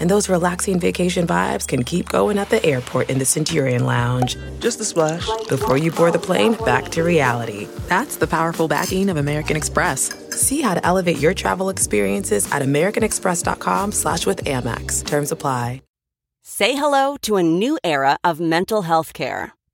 And those relaxing vacation vibes can keep going at the airport in the Centurion Lounge. Just a splash. Before you board the plane, back to reality. That's the powerful backing of American Express. See how to elevate your travel experiences at americanexpress.com slash with Amex. Terms apply. Say hello to a new era of mental health care.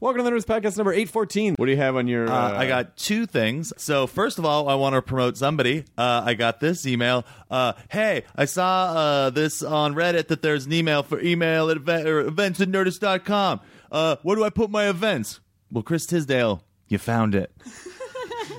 Welcome to the Nerdist Podcast number 814. What do you have on your. Uh, I got two things. So first of all, I want to promote somebody. Uh, I got this email. Uh, hey, I saw uh, this on Reddit that there's an email for email at event, or events at nerdist.com. Uh, where do I put my events? Well, Chris Tisdale, you found it.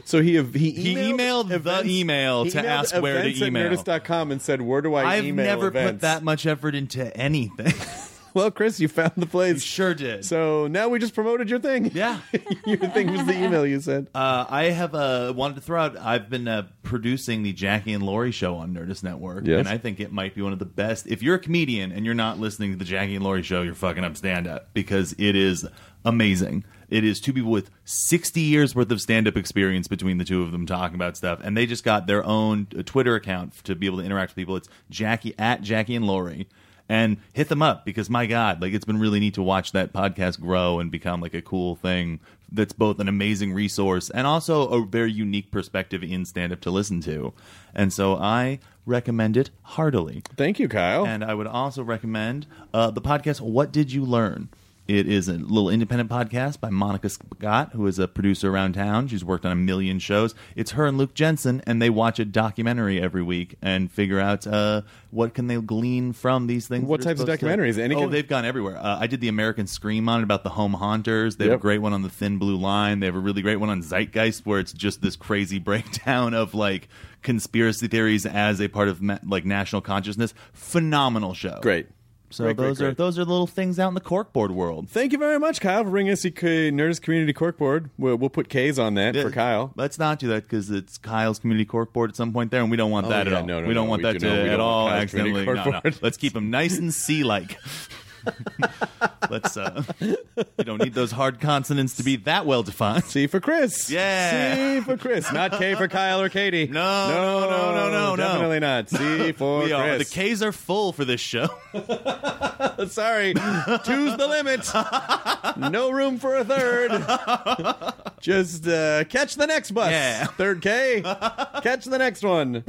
So he he He emailed, emailed the email to emailed ask where to events at email. Nerdist.com and said, "Where do I I've email never put that much effort into anything. Well, Chris, you found the place. you sure did. So now we just promoted your thing. yeah. your thing was the email you sent. Uh, I have uh, wanted to throw out. I've been uh, producing the Jackie and Laurie show on Nerdist Network, Yes. and I think it might be one of the best. If you're a comedian and you're not listening to the Jackie and Laurie show, you're fucking up stand up because it is amazing. It is two people with 60 years worth of stand up experience between the two of them talking about stuff, and they just got their own uh, Twitter account to be able to interact with people. It's Jackie at Jackie and Laurie. And hit them up because my God, like it's been really neat to watch that podcast grow and become like a cool thing that's both an amazing resource and also a very unique perspective in stand up to listen to. And so I recommend it heartily. Thank you, Kyle. And I would also recommend uh, the podcast What Did You Learn? It is a little independent podcast by Monica Scott, who is a producer around town. She's worked on a million shows. It's her and Luke Jensen, and they watch a documentary every week and figure out uh, what can they glean from these things. What types of documentaries? Any oh, kind- they've gone everywhere. Uh, I did the American Scream on it about the home haunters. They have Yep. a great one on the Thin Blue Line. They have a really great one on Zeitgeist, where it's just this crazy breakdown of like conspiracy theories as a part of like national consciousness. Phenomenal show. great. So Great, great, those are great. those are little things out in the corkboard world. Thank you very much, Kyle, for bringing us the Nerdist Community Corkboard. We'll, we'll put K's on that for Kyle. Let's not do that because it's Kyle's community corkboard at some point there, and we don't want Oh, that yeah, at all. no, no, we don't no, want we that do to. At all accidentally. No, no. Let's keep them nice and C-like. Let's. Uh, you don't need those hard consonants to be that well defined. C for Chris. Yeah. C for Chris. Not K for Kyle or Katie. No, no, no, no, no, no. Definitely not. C for We are, the K's are full for this show. Sorry. Two's the limit. No room for a third. Just uh, catch the next bus. Yeah. Third K. catch the next one.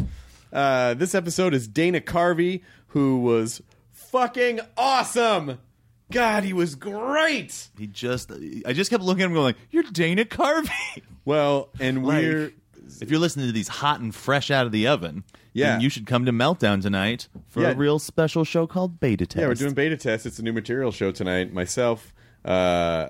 Uh, this episode is Dana Carvey, who was fucking awesome. God, he was great. He just, I just kept looking at him, going, like, "You're Dana Carvey." Well, and Like, we're if you're listening to these hot and fresh out of the oven, Yeah. then you should come to Meltdown tonight for Yeah. a real special show called Beta Test. Yeah, we're doing beta test. It's a new material show tonight. Myself, uh,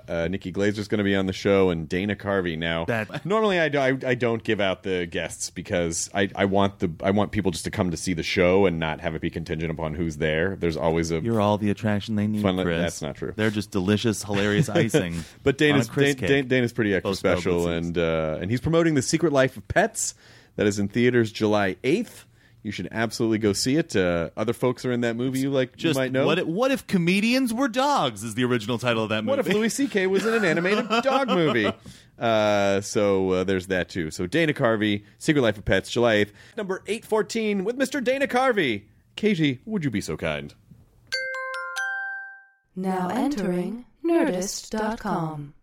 uh, Nikki Glazer's going to be on the show, and Dana Carvey. Now, That- normally I, do, I, I don't give out the guests because I, I want the I want people just to come to see the show and not have it be contingent upon who's there. There's always a You're all the attraction they need, Fun- Chris. that's not true. They're just delicious, hilarious icing. But Dana's on a Chris Dan. Dan, Dana's pretty extra Post-World special, and uh, and he's promoting the Secret Life of Pets that is in theaters July eighth. You should absolutely go see it. Uh, other folks are in that movie you like just you might know. what? If, what if comedians were dogs? Is the original title of that movie? What if Louis C.K. was in an animated dog movie? Uh, so uh, there's that too. So Dana Carvey, Secret Life of Pets, July 8th. Number 814 with Mr. Dana Carvey. Katie, would you be so kind? Now entering Nerdist.com.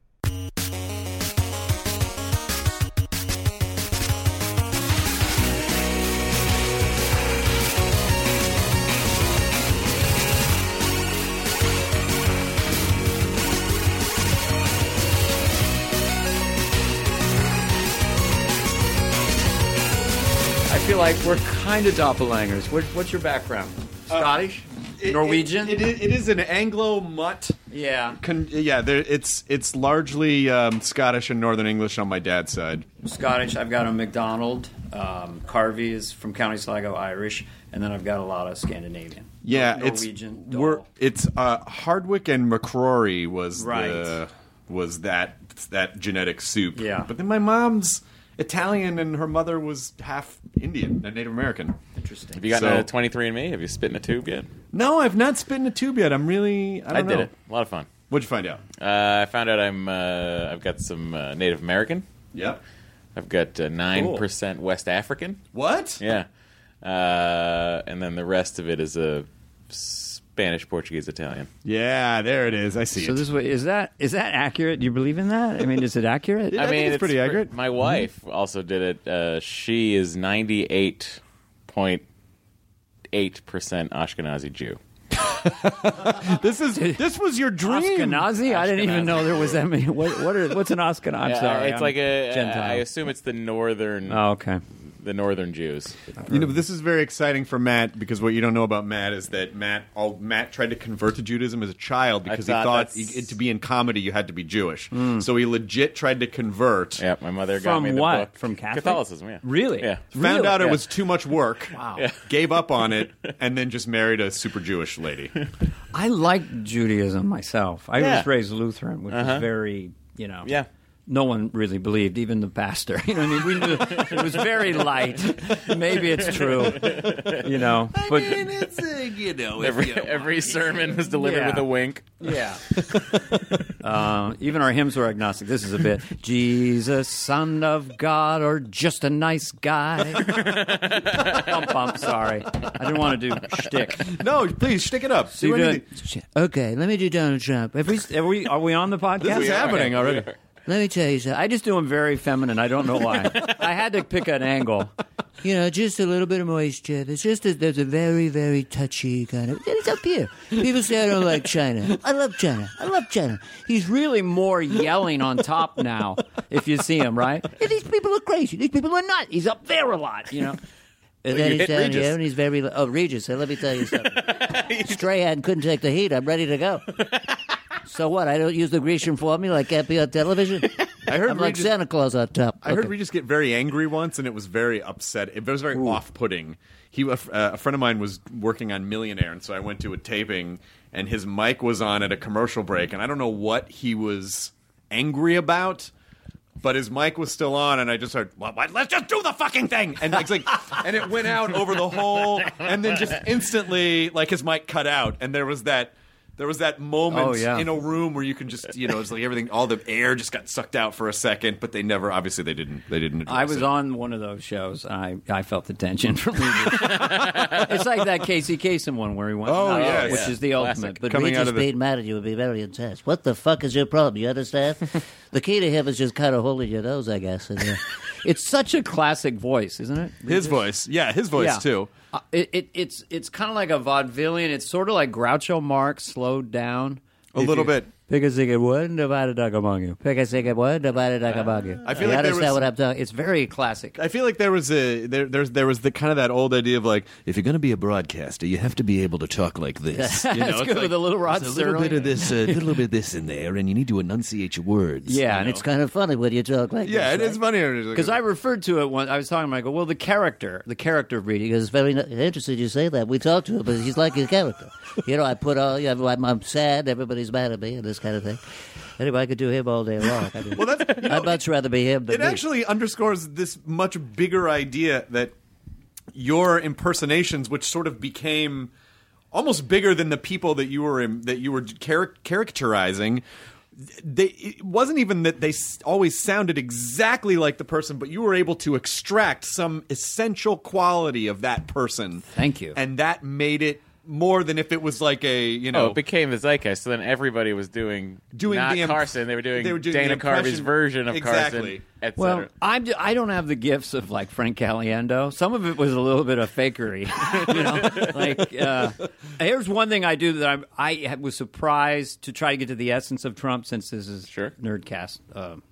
feel like we're kind of doppelgangers. What, what's your background? Scottish, Norwegian. It, it, it is an Anglo mutt. yeah, Con- yeah, there, it's it's largely um, Scottish and Northern English on my dad's side. Scottish. I've got a McDonald. Um, Carvey is from County Sligo, Irish, and then I've got a lot of Scandinavian. Yeah, Norwegian. it's we're it's uh, Hardwick and McCrory was Right. the was that that genetic soup. Yeah. but then my mom's Italian and her mother was half Indian, and Native American. interesting. Have you gotten So- a 23andMe? Have you spit in a tube yet? No, I've not spit in a tube yet. I'm really I, I, don't did know. it. A lot of fun. What'd you find out? Uh, I found out I'm uh, I've got some uh, Native American. Yep. I've got uh, nine percent West African. What? Yeah, uh, and then the rest of it is a Spanish, Portuguese, Italian. Yeah, there it is. I see So it. this is what- is that is that accurate? Do you believe in that? I mean, is it accurate? Yeah, I I think mean, it's pretty pre- accurate. My wife also did it. Uh, she is ninety eight point eight percent Ashkenazi Jew. this is this was your dream. Ashkenazi? I didn't even know there was that many. What, what are, what's an Ashkenazi? I'm Yeah, sorry. it's I'm like a. Gentile. I assume it's the northern. oh, okay. The northern Jews. You know, this is very exciting for Matt because what you don't know about Matt is that Matt, all Matt tried to convert to Judaism as a child because he thought thought that's- he, to be in comedy you had to be Jewish. Hmm. So he legit tried to convert. Yeah, my mother got From me the what? book. From Catholic? Catholicism. Yeah, Really? Yeah. Found Really? out it Yeah. was too much work. Wow. Gave up on it and then just married a super Jewish lady. I like Judaism myself. I Yeah. was raised Lutheran, which is uh-huh. very, you know. Yeah. No one really believed, even the pastor. You know, I mean, we knew it was very light. Maybe it's true, you know. But it's uh, you know Every every sermon was delivered Yeah. with a wink. Yeah. uh, even our hymns were agnostic. This is a bit Jesus, Son of God, or just a nice guy. bump, bump, sorry. I didn't want to do shtick. no, please stick it up. So Do you're anything. doing, okay, let me do Donald Trump. Have we, are, we, are we on the podcast? This is happening Yeah, already. Let me tell you something. I just do them very feminine. I don't know why. I had to pick an angle. You know, just a little bit of moisture. There's just a, there's a very, very touchy kind of. It's up here. People say I don't like China. I love China. I love China. He's really more yelling on top now. If you see him, right? Yeah, these people are crazy. These people are not. He's up there a lot. You know. And then you he's down Regis. here, and he's very. Oh, Regis. So let me tell you something. Strahan couldn't take the heat. I'm ready to go. So what? I don't use the Grecian formula. I can't be on television. I heard I'm like Regis- Santa Claus on top. I heard Regis get very angry once, and it was very upset. It was very off-putting. He, uh, a friend of mine was working on Millionaire, and so I went to a taping, and his mic was on at a commercial break, and I don't know what he was angry about. But his mic was still on, and I just heard, well? "Let's just do the fucking thing!" And it's like, and it went out over the whole, and then just instantly, like his mic cut out, and there was that, there was that moment Oh, yeah. in a room where you can just, you know, it's like everything, all the air just got sucked out for a second, but they never, obviously, they didn't, they didn't. I was it. on one of those shows. And I I felt the tension from Regis. it's like that Casey Kasem one where he went, Oh, nuts, yes. which Yeah. is the Classic. ultimate. But Coming out Regis of the- mad at you would be very intense. What the fuck is your problem? You understand? the key to him is just kind of holding your nose, I guess. And, uh, it's such a classic voice, isn't it? His voice, yeah, his voice Yeah. too. Uh, it, it, it's it's kind of like a vaudevillian. It's sort of like Groucho Marx slowed down A little bit. Pick a second one, divide a duck among you. Pick a second one, divide a duck among you. I feel you like there understand was- what I'm talking. It's very classic. I feel like there was a there there's there was the kind of that old idea of like if you're going to be a broadcaster, you have to be able to talk like this. You know, it's good with a little Rod there's a little Serling. bit of this, uh, a little bit of this in there, and you need to enunciate your words. Yeah, and it's kind of funny when you talk like yeah, it this. is funny Because I referred to it when I was talking about. I go, well, the character, the character of Reedy is very n- interesting. You say that. We talked to him, but he's like his character. You know, I put all. You know, I'm, I'm sad. Everybody's mad at me, and this kind of thing. Anyway, I could do him all day long. I mean, Well, that's you know, I'd much rather be him than it me. actually underscores this much bigger idea that your impersonations, which sort of became almost bigger than the people that you were in, that you were char- characterizing. They, it wasn't even that they always sounded exactly like the person, but you were able to extract some essential quality of that person. Thank you. and that made it more than if it was like a you know Oh, it became the zeitgeist. So then everybody was doing Doing not the imp- Carson. They were doing, they were doing Dana Carvey's version of Exactly. Carson, etc. Well, I'm, I don't have the gifts of like Frank Caliendo. Some of it was a little bit of fakery, you know. Like, uh, here's one thing I do that I'm, I was surprised to try to get to the essence of Trump since this is Sure. Nerdcast. Um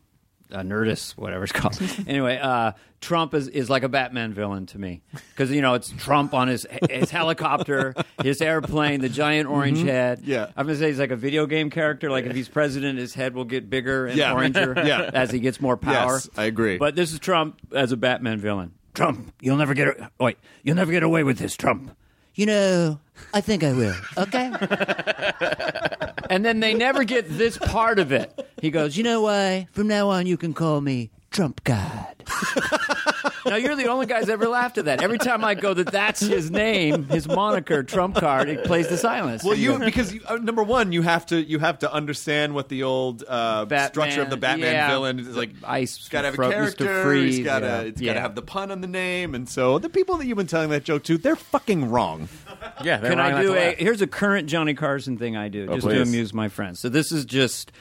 uh, Nerdist, whatever it's called. anyway, uh, Trump is, is like a Batman villain to me because you know it's Trump on his his helicopter, his airplane, the giant orange head. Mm-hmm. Yeah. I'm gonna say he's like a video game character. Like if he's president, his head will get bigger and Yeah. oranger Yeah. as he gets more power. Yes, I agree. But this is Trump as a Batman villain. Trump, you'll never get a- wait, you'll never get away with this, Trump. You know, I think I will. Okay. and then they never get this part of it. He goes, you know why? From now on, you can call me Trump God. now you're the only guy's ever laughed at that. Every time I go that that's his name, his moniker, Trump card, it plays the silence. Well, you because you, uh, number one, you have to you have to understand what the old uh, Batman, structure of the Batman yeah. villain is like. Ice got to have a Fro- Mr. character. Freeze, it's got to yeah. it's got to have the pun on the name, and so the people that you've been telling that joke to, they're fucking wrong. Yeah, they're Can wrong I do a? laugh. Here's a current Johnny Carson thing I do, just to amuse my friends. So this is just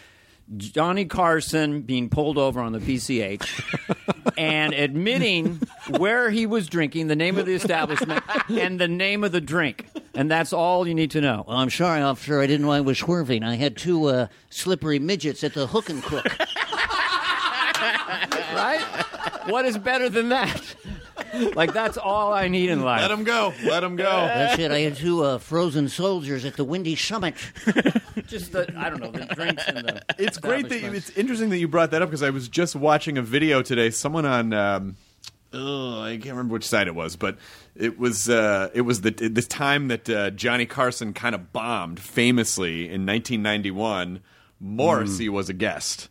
Johnny Carson being pulled over on the PCH and admitting where he was drinking, the name of the establishment, and the name of the drink, and that's all you need to know. Well, I'm sorry, officer. I didn't know I was swerving. I had two uh, slippery midgets at the hook and crook. Right? What is better than that? Like that's all I need in life. Let them go. Let them go. That's it. I had two uh, frozen soldiers at the Windy Summit. Just the I don't know the drinks and the. It's great that you, it's interesting that you brought that up because I was just watching a video today. Someone on um, oh, I can't remember which site it was, but it was uh, it was the the time that uh, Johnny Carson kind of bombed famously in 1991. Morrissey was a guest,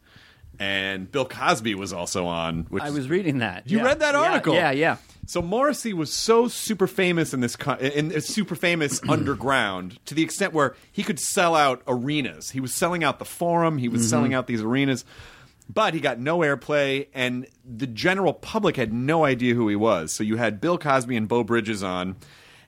and Bill Cosby was also on. Which I was reading that. You Yeah. read that Yeah, article? Yeah, yeah. So Morrissey was so super famous in this, co- in, in super famous underground to the extent where he could sell out arenas. He was selling out the Forum. He was mm-hmm. selling out these arenas, but he got no airplay, and the general public had no idea who he was. So you had Bill Cosby and Beau Bridges on,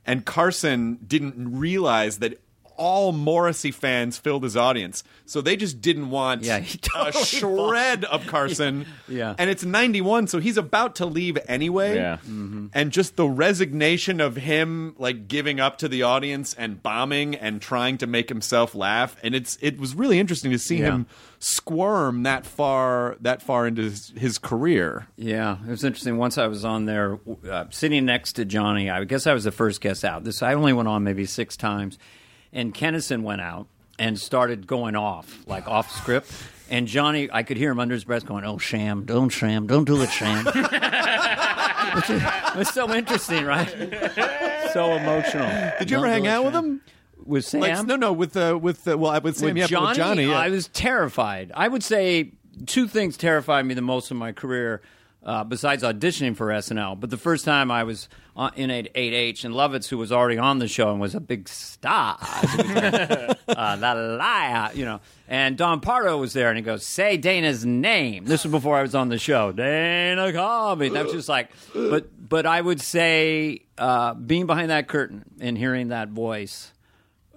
and Carson didn't realize that. All Morrissey fans filled his audience, so they just didn't want Yeah, he a totally shred of Carson. Yeah. and it's 91 so he's about to leave anyway Yeah. and just the resignation of him like giving up to the audience and bombing and trying to make himself laugh and it's it was really interesting to see Yeah. him squirm that far that far into his, his career Yeah, it was interesting. Once I was on there, uh, sitting next to Johnny. I guess I was the first guest out. This I only went on maybe six times, and Kinison went out and started going off like off script. And Johnny, I could hear him under his breath going, "Oh, Sham, don't sham, don't do it, sham. it was so interesting, right? so emotional." did you ever Don't hang do it, out with Sam. him With Sam, like no no with uh, with uh, well with Sam with yeah, Johnny, with Johnny yeah. I was terrified. I would say two things terrified me the most in my career, uh, besides auditioning for SNL. But the first time I was on, in 8H, and Lovitz, who was already on the show and was a big star, uh, la you know, and Don Pardo was there, and he goes, "Say Dana's name." This was before I was on the show. Dana Carvey. That was just like, but but I would say uh, being behind that curtain and hearing that voice.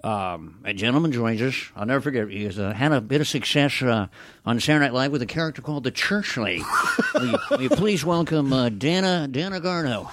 Um, A gentleman joins us. I'll never forget. He has, uh, had a bit of success uh, on Saturday Night Live with a character called the Church Lady. will, you, will you please welcome uh, Dana Dana Garno?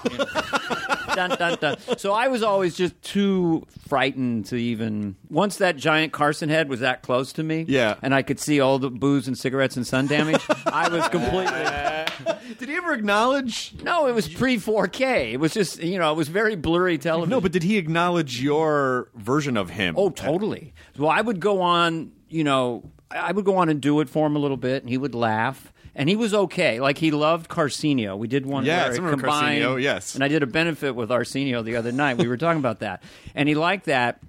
dun, dun, dun. So I was always just too frightened to even. Once that giant Carson head was that close to me, Yeah. and I could see all the booze and cigarettes and sun damage, I was completely. did he ever acknowledge No, it was pre 4K. It was just you know it was very blurry television. no but did he acknowledge your version of him Oh, totally. Well, I would go on, you know, I would go on and do it for him a little bit, and he would laugh. And he was okay. Like he loved Carsenio. We did one Yes, where it combined. Carsenio, yes. And I did a benefit with Arsenio the other night. We were talking about that, and he liked that.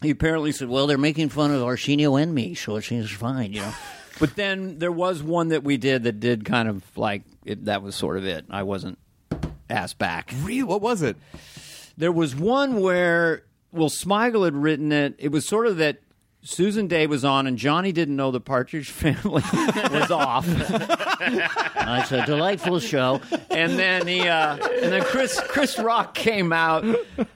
He apparently said, well, they're making fun of Arsenio and me, so it seems fine, you know. But then there was one that we did that did kind of like it, that was sort of it. I wasn't asked back. really what was it There was one where well, Smigel had written it. It was sort of that Susan Dey was on, and Johnny didn't know the Partridge Family was off. Uh, it's a delightful show. and then he uh, and then Chris Chris Rock came out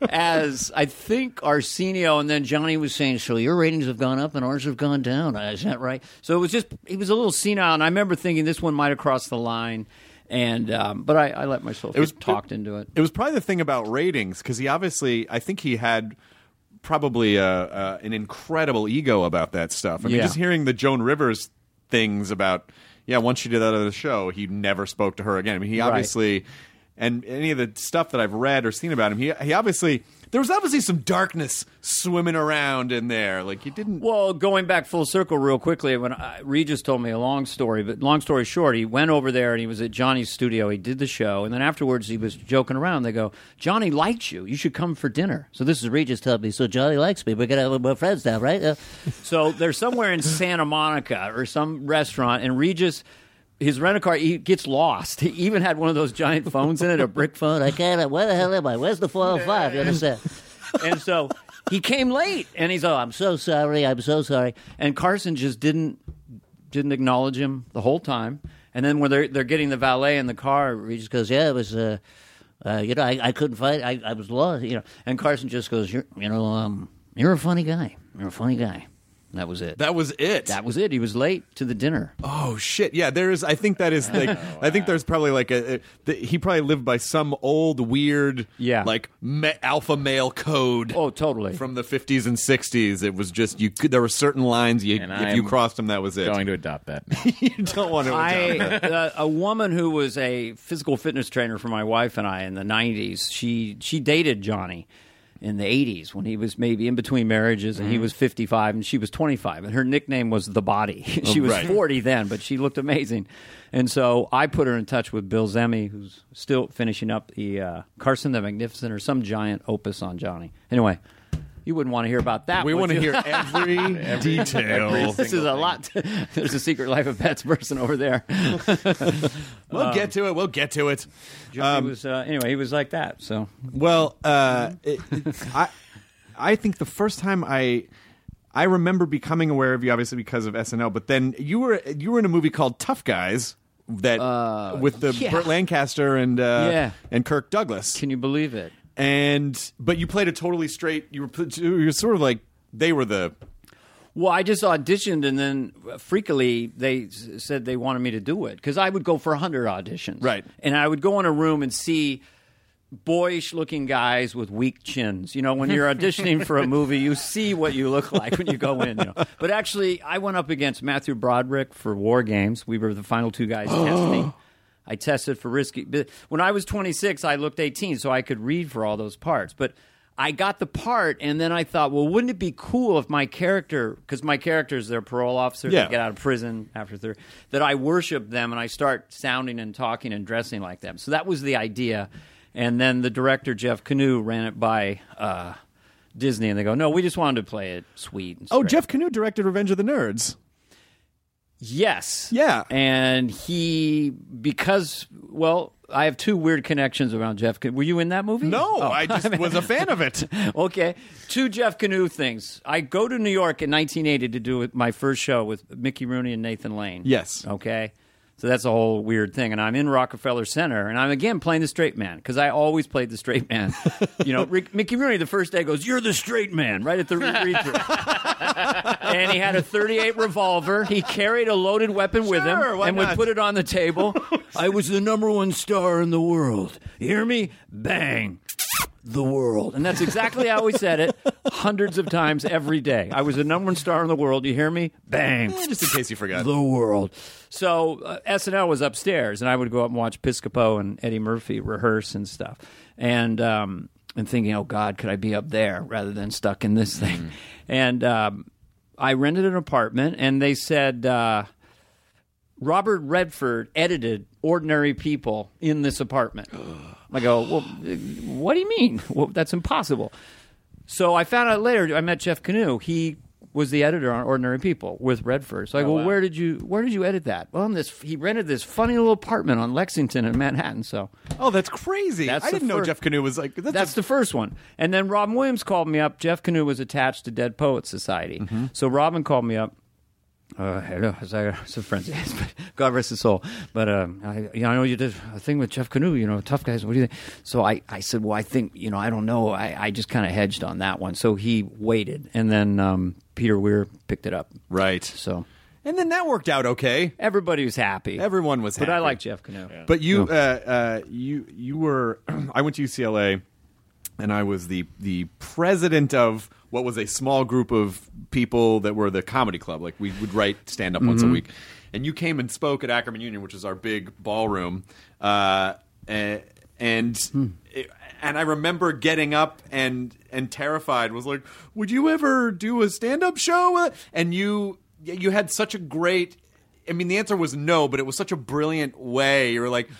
as I think Arsenio, and then Johnny was saying, So your ratings have gone up and ours have gone down. Uh, is that right? So it was just he was a little senile, and I remember thinking this one might have crossed the line, and um, but I, I let myself It was- get talked into it. It was probably the thing about ratings because he obviously, I think he had probably uh, uh, an incredible ego about that stuff. I mean, Yeah. just hearing the Joan Rivers things about yeah, once she did that other show, he never spoke to her again. I mean, he obviously, and any of the stuff that I've read or seen about him, he he obviously there was obviously some darkness swimming around in there. Like he didn't. Well, going back full circle real quickly, when I, Regis told me a long story, but long story short, he went over there and he was at Johnny's studio. He did the show, and then afterwards he was joking around. They go, "Johnny likes you. You should come for dinner." So this is Regis telling me, "So Johnny likes me. We're gonna have more friends now, right?" Uh, so they're somewhere in Santa Monica or some restaurant, and Regis. His rental car, he gets lost. He even had one of those giant phones in it, a brick phone. I can't. Where the hell am I? Where's the 405? You understand? and so he came late, and he's oh, I'm so sorry, I'm so sorry. And Carson just didn't didn't acknowledge him the whole time. And then when they're they're getting the valet in the car, he just goes, "Yeah, it was, uh, uh, you know, I, I couldn't find, I, I was lost, you know." And Carson just goes, "You're, you know, um, you're a funny guy. You're a funny guy." That was it. that was it. That was it. He was late to the dinner. Oh shit! Yeah, there is. I think that is like. I think there's probably like a. a the, he probably lived by some old weird. Yeah. Like ma- alpha male code. Oh, totally. From the 50s and 60s, it was just you. could There were certain lines you And if you I'm crossed them, that was it. Going to adopt that. you don't want to. I uh, a woman who was a physical fitness trainer for my wife and I in the '90s. She she dated Johnny in the '80s when he was maybe in between marriages, and he was 55 and she was 25, and her nickname was the Body. she was right. 40 then, but she looked amazing. And so I put her in touch with Bill Zehme, who's still finishing up the uh, Carson the Magnificent or some giant opus on Johnny. Anyway. You wouldn't want to hear about that. we would want to you? hear every detail. This is a lot. There's a Secret Life of Pets person over there. we'll get to it. We'll get to it. he was uh, anyway. He was like that. So Well, uh, it, I I think the first time I I remember becoming aware of you, obviously because of SNL, but then you were you were in a movie called Tough Guys that with the yeah. Burt Lancaster and uh, Yeah. and Kirk Douglas, can you believe it? And but you played a totally straight. You were you were sort of like they were the Well, I just auditioned, and then freakily they s- said they wanted me to do it because I would go for hundred auditions, Right. And I would go in a room and see boyish-looking guys with weak chins. You know, when you're auditioning for a movie, you see what you look like when you go in. You know? But actually, I went up against Matthew Broderick for War Games. We were the final two guys testing. I tested for risky. When I was 26, I looked 18, so I could read for all those parts. But I got the part, and then I thought, well, wouldn't it be cool if my character, because my character is their parole officer, Yeah. they get out of prison after thirty, that I worship them and I start sounding and talking and dressing like them. So that was the idea. And then the director Jeff Kanew ran it by uh, Disney, and they go, no, we just wanted to play it sweet. And oh. Jeff Kanew directed Revenge of the Nerds. Yes. Yeah. And he, because, well, I have two weird connections around Jeff. Were you in that movie? No, Oh. I just was a fan of it. okay. Two Jeff Kanew things. I go to New York in 1980 to do my first show with Mickey Rooney and Nathan Lane. Yes. Okay. So that's a whole weird thing. And I'm in Rockefeller Center, and I'm again playing the straight man because I always played the straight man. you know, Rick, Mickey Rooney the first day goes, "You're the straight man," right at the read through. and he had a 38 revolver. He carried a loaded weapon with him Sure, and would not? put it on the table. I was the number one star in the world. You hear me? Bang. The world. And that's exactly how we said it hundreds of times every day. I was the number one star in the world. You hear me? Bang. Just in case you forgot. The world. So uh, SNL was upstairs, and I would go up and watch Piscopo and Eddie Murphy rehearse and stuff, and um, and thinking, oh God, could I be up there rather than stuck in this thing? And um, I rented an apartment, and they said. Uh, Robert Redford edited Ordinary People in this apartment. I go, well, what do you mean? Well, that's impossible. So I found out later. I met Jeff Kanew. He was the editor on Ordinary People with Redford. So I go, where did you where did you edit that? Well, in this he rented this funny little apartment on Lexington in Manhattan. So Oh, that's crazy. That's I didn't know Jeff Kanew was like. That's, that's a- the first one. And then Robin Williams called me up. Jeff Kanew was attached to Dead Poets Society. Mm-hmm. So Robin called me up. Uh, hello, it's a, it's a friend. Yes, but God rest his soul. But um, I, you know, I know you did a thing with Jeff Kanew. You know, tough guys. What do you think? So I, I said, well, I think you know, I don't know. I, I just kind of hedged on that one. So he waited, and then um, Peter Weir picked it up. right. So And then that worked out okay. everybody was happy. Everyone was happy. but I like Jeff Kanew. But you, uh, uh, you, you were. I went to UCLA, and I was the the president of what was a small group of people that were the comedy club. Like we would write stand up once a week, and you came and spoke at Ackerman Union, which is our big ballroom, uh, and and, it- and I remember getting up and and terrified was like, would you ever do a stand up show? Uh, and you you had such a great. I mean, the answer was no, but it was such a brilliant way. You were like.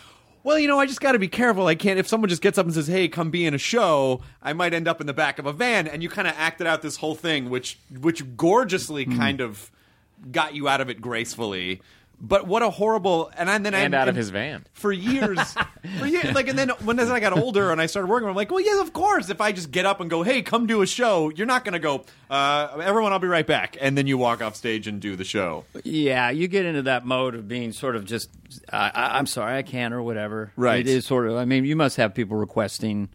Well, you know, I just got to be careful. I can't. If someone just gets up and says, "Hey, come be in a show," I might end up in the back of a van. And you kind of acted out this whole thing, which which gorgeously mm-hmm. kind of got you out of it gracefully. But what a horrible and, I- then I, And out of his van. for years, for years. Like, and then when as I got older and I started working, I'm like, well, yes, of course. If I just get up and go, hey, come do a show, you're not going to go, uh, everyone, I'll be right back, and then you walk off stage and do the show. Yeah, you get into that mode of being sort of just, uh, I, I'm sorry, I can't, or whatever. Right. It is sort of. I mean, you must have people requesting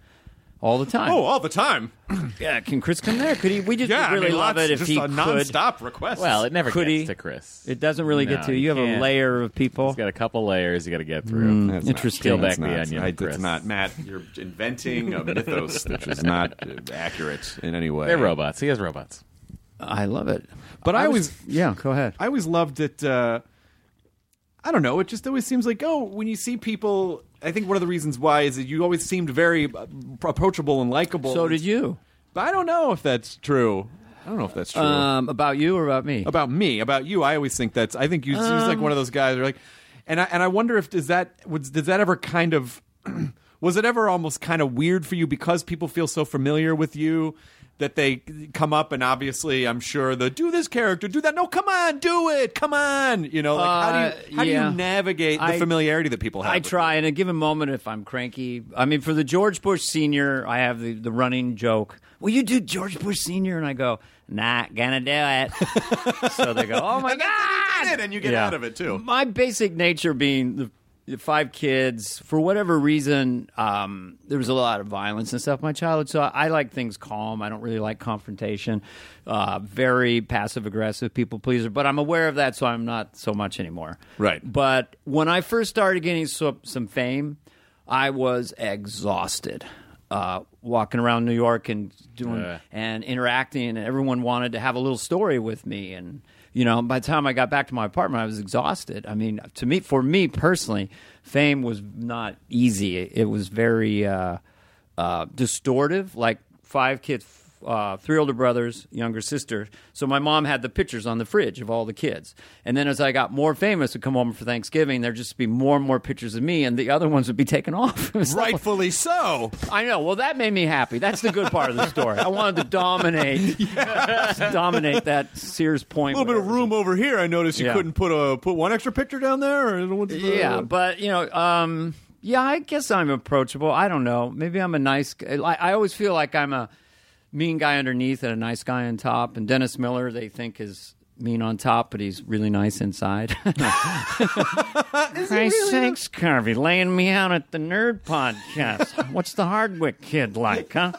all the time. Oh, all the time. yeah. Can Chris come there? Could he? We just Yeah, I really mean, love lots- it if just he a could. nonstop request. Well, it never Could gets he? to Chris. It doesn't really get to you. you have a can't. layer of people. He's got a couple layers you got to get through. That's Interesting. Peel back That's the not- onion, I- Chris. It's not, Matt. You're inventing a mythos which is not uh, accurate in any way. They're robots. He has robots. I love it. But I was- always- yeah. Go ahead. I always loved it. Uh, I don't know. It just always seems like oh, when you see people, I think one of the reasons why is that you always seemed very uh, approachable and likable. So did you. But I don't know if that's true. I don't know if that's true. Um, about you or about me? about me, about you, I always think that's. I think you. he's like one of those guys. Who are like, and I and I wonder if does that was does that ever kind of was it ever almost kind of weird for you because people feel so familiar with you that they come up and obviously I'm sure the do this character do that no come on do it come on you know like how do Uh, you how yeah. do you navigate the I- familiarity that people have I try in a given moment if I'm cranky. I mean, for the George Bush Senior, I have the, the running joke. Will you do George Bush Senior? And I go, not gonna do it. so they go, oh my And that's what you god! and you get Yeah. out of it too My basic nature being the five kids, for whatever reason, um, there was a lot of violence and stuff in my childhood. So I, I like things calm. I don't really like confrontation. Uh, very passive aggressive people pleaser, but I'm aware of that, so I'm not so much anymore. Right. But when I first started getting so, some fame, I was exhausted. Uh, walking around New York and doing Uh. and interacting, and everyone wanted to have a little story with me. And you know, by the time I got back to my apartment, I was exhausted. I mean, to me, for me personally, fame was not easy. It, was very uh, uh, distortive. Like five kids, uh, three older brothers, younger sister. So my mom had the pictures on the fridge of all the kids. And then as I got more famous, would come home for Thanksgiving, there'd just be more and more pictures of me, and the other ones would be taken off. Like- rightfully so I know. Well, that made me happy. That's the good part of the story. I wanted to dominate, dominate that Sears Point. a little bit of room over here I noticed you Yeah. couldn't put a put one extra picture down there or what's the- Yeah, but you know, um, yeah, I guess I'm approachable. I don't know. Maybe I'm a nice. I always feel like I'm a mean guy underneath and a nice guy on top. And Dennis Miller, they think is mean on top, but he's really nice inside. Christ sakes, Carvey, laying me out at the Nerd Podcast. What's the Hardwick kid like, huh?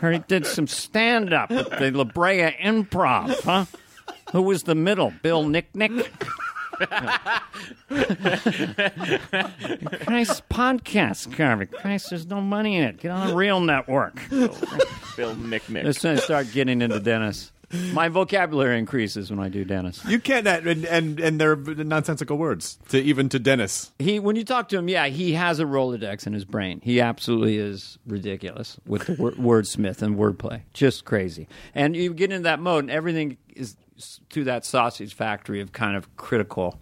Heard he did some stand up at the La Brea Improv, huh? Who was the middle? Bill Nick Nick? Christ, podcast, Carvey. Christ, there's no money in it. Get on a real network. Bill Nick Nick. As soon as I start getting into Dennis, my vocabulary increases when I do Dennis. You can't, uh, and and, and they're nonsensical words to even to Dennis. He, when you talk to him, yeah, he has a Rolodex in his brain. He absolutely is ridiculous with the wor- wordsmith and wordplay, just crazy. And you get into that mode, and everything is s- to that sausage factory of kind of critical.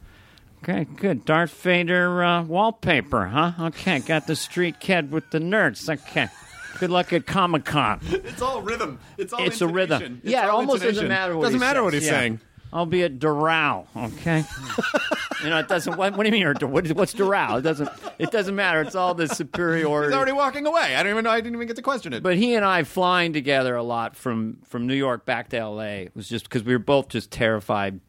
Okay, good. Darth Vader uh, wallpaper, huh? Okay, got the street kid with the nerds. Okay, good luck at Comic Con. It's all rhythm. It's all It's a rhythm. It's yeah, it all almost doesn't matter what doesn't he matter says. what he's Yeah. saying. I'll be at Doral, okay? you know, it doesn't. What, what do you mean? or do- What, what's Doral? It doesn't. It doesn't matter. It's all the superiority. He's already walking away. I don't even know. I didn't even get to question it. But he and I flying together a lot from from New York back to L.A. It was just because we were both just terrified,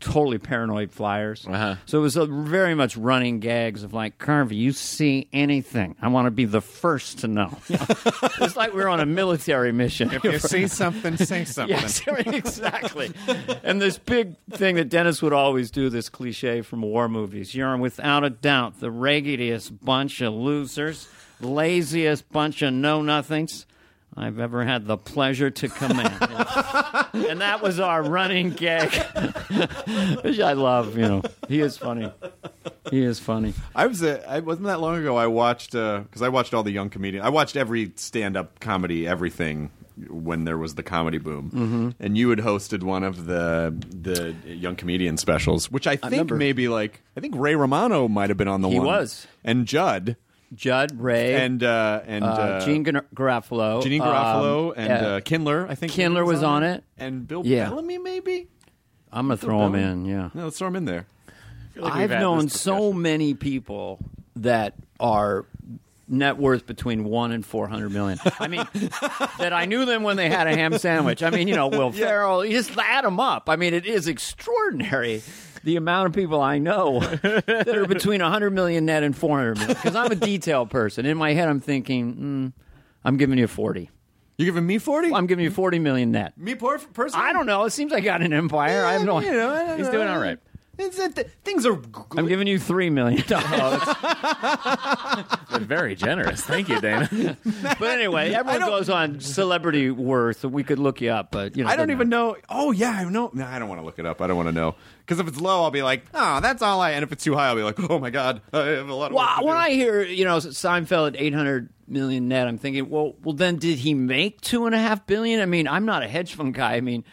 totally paranoid flyers. Uh-huh. So it was a very much running gags of like, Carvey, you see anything? I want to be the first to know. You know? it's like we are on a military mission. if you see something, say something. Yes, exactly. and this big thing that Dennis would always do, this cliche from war movies. You're without a doubt the raggediest bunch of losers, laziest bunch of know nothings. I've ever had the pleasure to command. and that was our running gag, which I love. You know, he is funny. He is funny. I was uh, I wasn't that long ago. I watched because I watched all the young comedians. I watched every stand-up comedy, everything when there was the comedy boom. Mm-hmm. And you had hosted one of the the young comedian specials, which I think remember. maybe like I think Ray Romano might have been on the He one. He was. and Judd Judd Ray and uh, and uh, uh, Gene Gar- Garofalo, Janeane Garofalo um, and uh, Kindler. I think Kindler was on it. and Bill Yeah. Bellamy maybe. I'm gonna throw him in. Yeah. No, let's throw him in there. like I've known so many people that are net worth between one and four hundred million. I mean, that I knew them when they had a ham sandwich. I mean, you know, Will Ferrell. You just add them up. I mean, it is extraordinary the amount of people I know that are between hundred million net and four hundred million. Because I'm a detail person. In my head, I'm thinking, mm, I'm giving you forty. You giving me forty? I'm giving you forty million net. me poor personally. I don't know. It seems like I got an empire. I have no. You know, I He's know. doing all right. It's that th- things are. I'm giving you three million dollars. Been very generous. Thank you, Dana. But anyway, everyone don't- goes on celebrity worth. We could look you up, but you know, I don't doesn't even know. Oh yeah, I know. No, I don't want to look it up. I don't want to know because if it's low, I'll be like, oh, that's all I. And if it's too high, I'll be like, oh my god, I have a lot of. Well, work to when do. I hear you know Seinfeld at eight hundred million net, I'm thinking, well, well, then did he make two and a half billion? I mean, I'm not a hedge fund guy. I mean,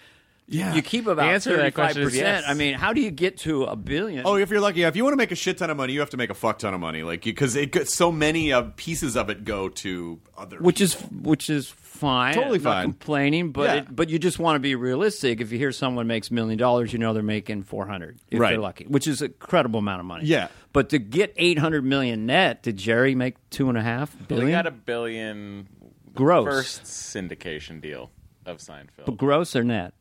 Yeah. you keep about answer to that question is yes. I mean, how do you get to a billion? Oh, if you're lucky, if you want to make a shit ton of money, you have to make a fuck ton of money, like because it go- so many of pieces of it go to other. which is which is fine. Totally I'm not fine. complaining, but Yeah. it, but you just want to be realistic. If you hear someone makes a million dollars, you know they're making four hundred if Right. they're lucky, which is a credible amount of money. Yeah. But to get eight hundred million net, did Jerry make two and a half billion? we got a billion Gross. first syndication deal of Seinfeld. gross or net?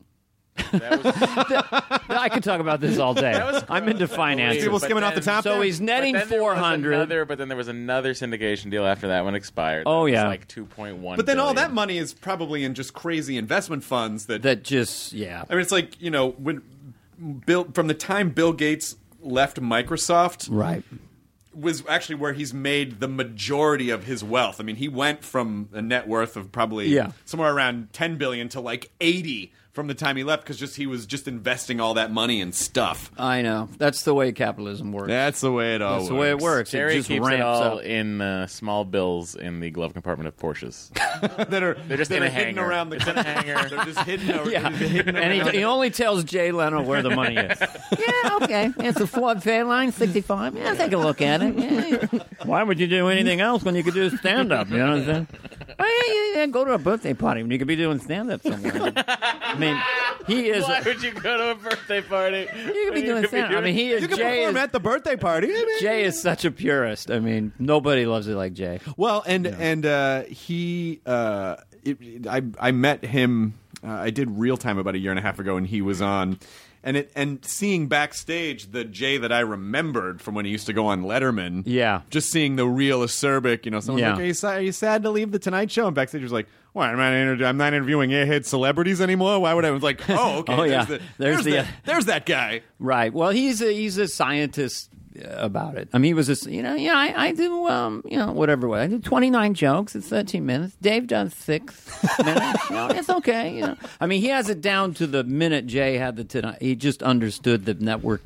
That was, I could talk about this all day. I'm into finance. People but skimming off the top So there? he's netting but then there was 400. Another, but then there was another syndication deal after that one expired. Oh, that was yeah. like two point one. But then all that money is probably in just crazy investment funds that. That just yeah. I mean, it's like you know when Bill from the time Bill Gates left Microsoft, Right. was actually where he's made the majority of his wealth. I mean, he went from a net worth of probably Yeah. somewhere around 10 billion to like 80 from the time he left because just he was just investing all that money in stuff. I know. That's the way capitalism works. That's the way it all That's the way it works. Jerry it just keeps ramps it all up. in uh, small bills in the glove compartment of Porsches. that are They're just that in are a hidden hangar. around the It's in. They're just hidden, ar- Yeah, just hidden and around. he, he only tells Jay Leno where the money is. yeah, okay. It's a Ford Fairlane 65. Yeah, take a look at it. Yeah. Why would you do anything else when you could do stand up? You know what I'm saying? Oh, yeah, yeah, yeah. Go to a birthday party when you could be doing stand up somewhere. I mean, he is. Why would you go to a birthday party? You could be doing stand up. I mean, he is. you can Jay perform is, at the birthday party. I mean- Jay is such a purist. I mean, nobody loves it like Jay. Well, and and uh, he, uh, it, I I met him. Uh, I did real time about a year and a half ago, and he was on. And it and seeing backstage the Jay that I remembered from when he used to go on Letterman, Yeah. just seeing the real acerbic, you know, someone's Yeah. like, are you, sad, "Are you sad to leave the Tonight Show?" And backstage was like, "What? I'm not, inter- I'm not interviewing airhead celebrities anymore. Why would I?" I was like, "Oh, okay. Oh, yeah. There's, the, There's there's, the- the, there's that guy." Right. Well, he's a he's a scientist about it. I mean, he was just, you know yeah I, I do um you know whatever way I do twenty nine jokes. It's thirteen minutes. Dave does six minutes. You know, it's okay. You know, I mean, he has it down to the minute Jay had the tonight. He just understood the network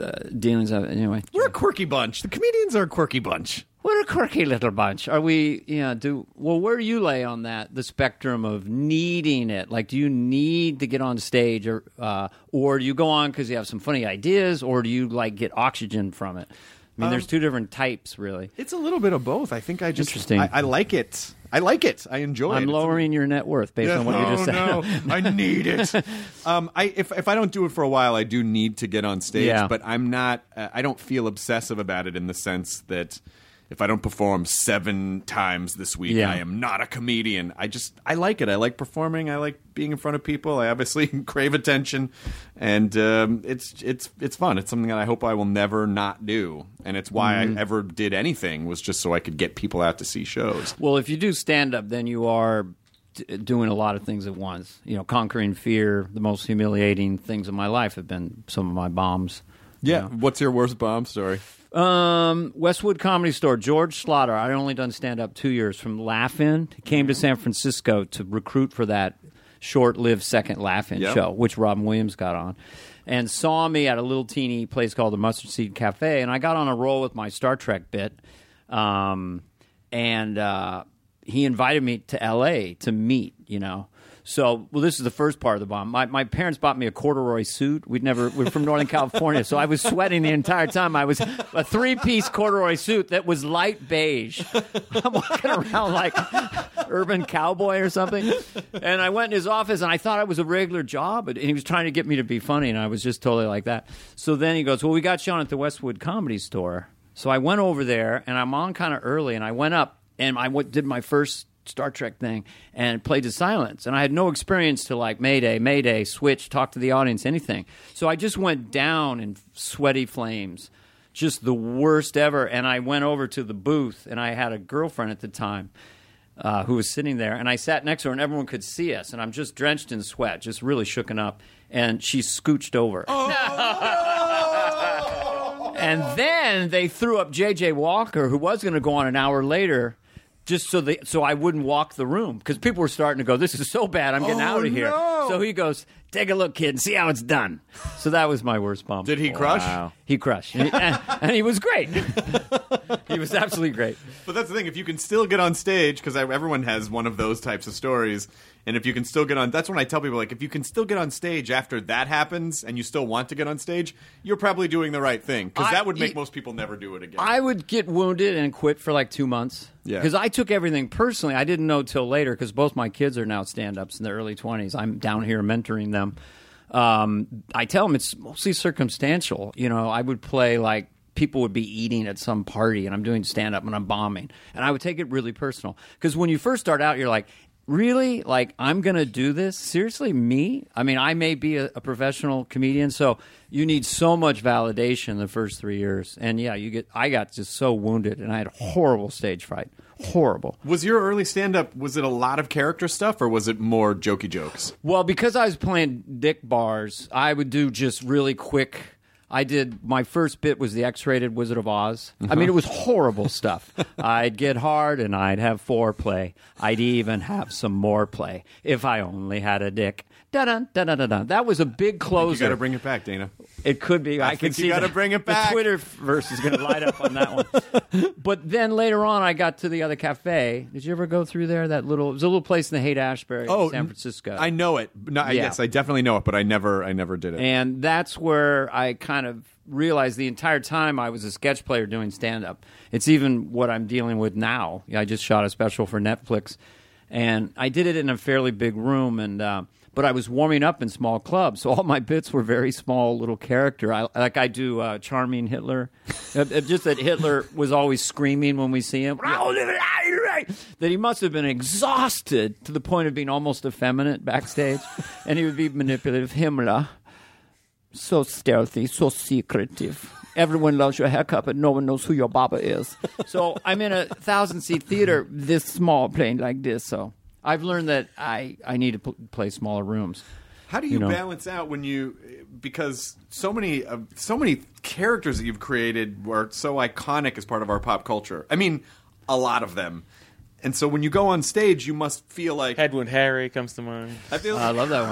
uh, dealings of it. Anyway, We're a quirky bunch. The comedians are a quirky bunch. We're a quirky little bunch. Are we? Yeah. Do well. Where do you lay on that? The spectrum of needing it. Like, do you need to get on stage, or uh, or do you go on because you have some funny ideas, or do you like get oxygen from it? I mean, there's two different types, really. It's a little bit of both. I think I just Interesting. I, I like it. I like it. I enjoy it. I'm It's a- lowering your net worth based on what you just said. No, I need it. Um, I if if I don't do it for a while, I do need to get on stage. Yeah. But I'm not. Uh, I don't feel obsessive about it in the sense that if I don't perform seven times this week, Yeah. I am not a comedian. I just I like it. I like performing. I like being in front of people. I obviously crave attention, and um, it's it's it's fun. It's something that I hope I will never not do, and it's why Mm-hmm. I ever did anything was just so I could get people out to see shows. Well, if you do stand up, then you are d- doing a lot of things at once. You know, conquering fear. The most humiliating things of my life have been some of my bombs. Yeah. What's your worst bomb story? Um, Westwood Comedy Store. George Schlatter. I'd only done stand up two years from Laugh-In. He came to San Francisco to recruit for that short-lived second Laugh-In Yep. show, which Robin Williams got on, and saw me at a little teeny place called the Mustard Seed Cafe, and I got on a roll with my Star Trek bit, um, and uh, he invited me to L.A. to meet. You know. So, well, this is the first part of the bomb. My, my parents bought me a corduroy suit. We'd never, we're from Northern California, so I was sweating the entire time. I was a three piece corduroy suit that was light beige. I'm walking around like urban cowboy or something. And I went in his office and I thought it was a regular job, and he was trying to get me to be funny, and I was just totally like that. So then he goes, Well, we got you on at the Westwood Comedy Store. So I went over there, and I'm on kind of early, and I went up and I did my first Star Trek thing and played to silence. And I had no experience to like Mayday, Mayday, switch, talk to the audience, anything. So I just went down in sweaty flames, just the worst ever. And I went over to the booth, and I had a girlfriend at the time. Uh, who was sitting there, and I sat next to her, and everyone could see us, and I'm just drenched in sweat, just really shooken up, and she scooched over. And then they threw up J.J. Walker, who was going to go on an hour later, just so they so I wouldn't walk the room because people were starting to go, "This is so bad, I'm getting oh, out of here." So he goes, "Take a look, kid, and see how it's done." So that was my worst bump. Did he crush? Wow. He crushed, and he, and- and he was great. he was absolutely great. But that's the thing. If you can still get on stage, because everyone has one of those types of stories, and if you can still get on, that's when I tell people like, if you can still get on stage after that happens, and you still want to get on stage, you're probably doing the right thing, because that would make y- most people never do it again. I would get wounded and quit for like two months. Yeah. Because I took everything personally. I didn't know till later because both my kids are now stand ups in their early 20s. I'm down here mentoring them. Um, I tell them it's mostly circumstantial. You know, I would play like people would be eating at some party and I'm doing stand up and I'm bombing. And I would take it really personal. Because when you first start out, you're like, really? Like i'm gonna do this? Seriously? Me? I mean i may be a, a professional comedian so you need so much validation the first three years. And yeah you get i got just so wounded and i had a horrible stage fright. Horrible. Was your early stand up, was it a lot of character stuff, or was it more jokey jokes? well because i was playing dick bars i would do just really quick I did my first bit was the X-rated Wizard of Oz. I uh-huh. mean, it was horrible stuff. I'd get hard and I'd have foreplay. I'd even have some more play if I only had a dick. Da da da da da. That was a big You closer. got to bring it back, Dana. It could be. I, I can think you see gotta the- bring it The. Twitter verse is going to light up on that one. But then later on, I got to the other cafe. Did you ever go through there? That little, it was a little place in the Haight Ashbury, Oh, San Francisco. I know it. No, I- Yeah. Yes, I definitely know it, but I never, I never did it. And that's where I kind of realized the entire time I was a sketch player doing stand up. It's even what I'm dealing with now. I just shot a special for Netflix, and I did it in a fairly big room, and uh, but I was warming up in small clubs, so all my bits were very small little character. I, like I do uh, charming Hitler, Uh, uh, just that Hitler was always screaming when we see him. That he must have been exhausted to the point of being almost effeminate backstage, and he would be manipulative. Himmler, so stealthy, so secretive. Everyone loves your haircut, but no one knows who your barber is. So I'm in a thousand seat theater, this small, playing like this. So I've learned that I, I need to pl- play smaller rooms. How do you, you know. balance out when you because so many of so many characters that you've created were so iconic as part of our pop culture. I mean, a lot of them. And so when you go on stage, you must feel like Edwin Harry comes to mind. I feel I love that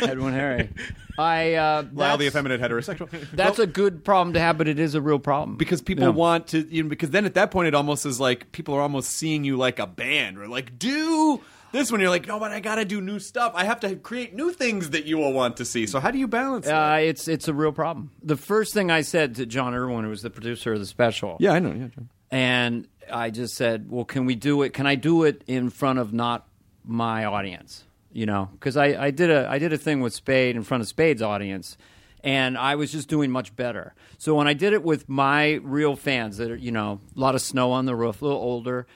one. Edwin Harry. I uh, Lyle the that's- effeminate heterosexual. That's a good problem to have, but it is a real problem because people Yeah. want to you know because then at that point it almost is like people are almost seeing you like a band or like do this one you're like no but I got to do new stuff. I have to create new things that you will want to see. So how do you balance that? Uh, it's it's a real problem. The first thing I said to John Irwin, who was the producer of the special, yeah, I know. Yeah, John. And I just said, "Well, can we do it? Can I do it in front of not my audience? You know, because I, I did a I did a thing with Spade in front of Spade's audience, and I was just doing much better. So when I did it with my real fans, that are you know a lot of snow on the roof, a little older."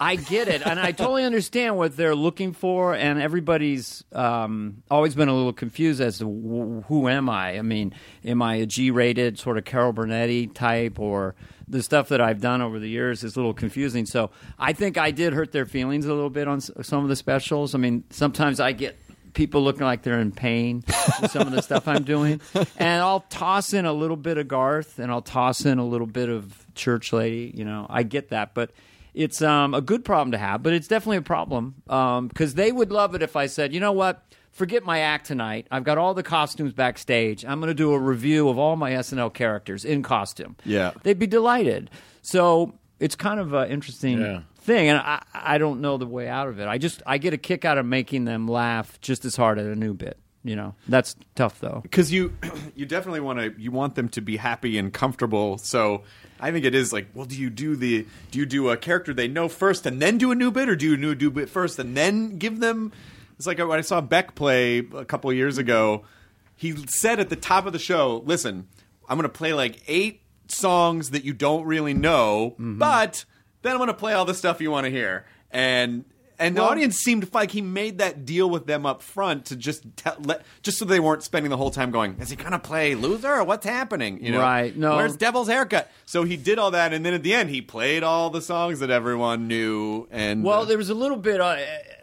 I get it, and I totally understand what they're looking for. And everybody's um, always been a little confused as to wh- who am I. I mean, am I a G-rated sort of Carol Burnett type, or the stuff that I've done over the years is a little confusing. So I think I did hurt their feelings a little bit on s- some of the specials. I mean, sometimes I get people looking like they're in pain with some of the stuff I'm doing, and I'll toss in a little bit of Garth, and I'll toss in a little bit of Church Lady. You know, I get that, but it's um, a good problem to have. But it's definitely a problem because they would love it if I said, you know what. Forget my act tonight. I've got all the costumes backstage. I'm going to do a review of all my SNL characters in costume. Yeah. They'd be delighted. So it's kind of an interesting Yeah. thing, and I, I don't know the way out of it. I just I get a kick out of making them laugh just as hard at a new bit. You know, that's tough though. because you you definitely want to you want them to be happy and comfortable so i think it is like well do you do the do you do a character they know first and then do a new bit or do you do a new bit first and then give them it's like when i saw beck play a couple years ago he said at the top of the show listen i'm going to play like eight songs that you don't really know but then i'm going to play all the stuff you want to hear and and the Well- audience seemed like he made that deal with them up front to just tell, let, just so they weren't spending the whole time going, "Is he gonna play loser or what's happening?" You know, Right, no. Where's Devil's haircut? So he did all that, and then at the end, he played all the songs that everyone knew. And Well, uh, there was a little bit uh,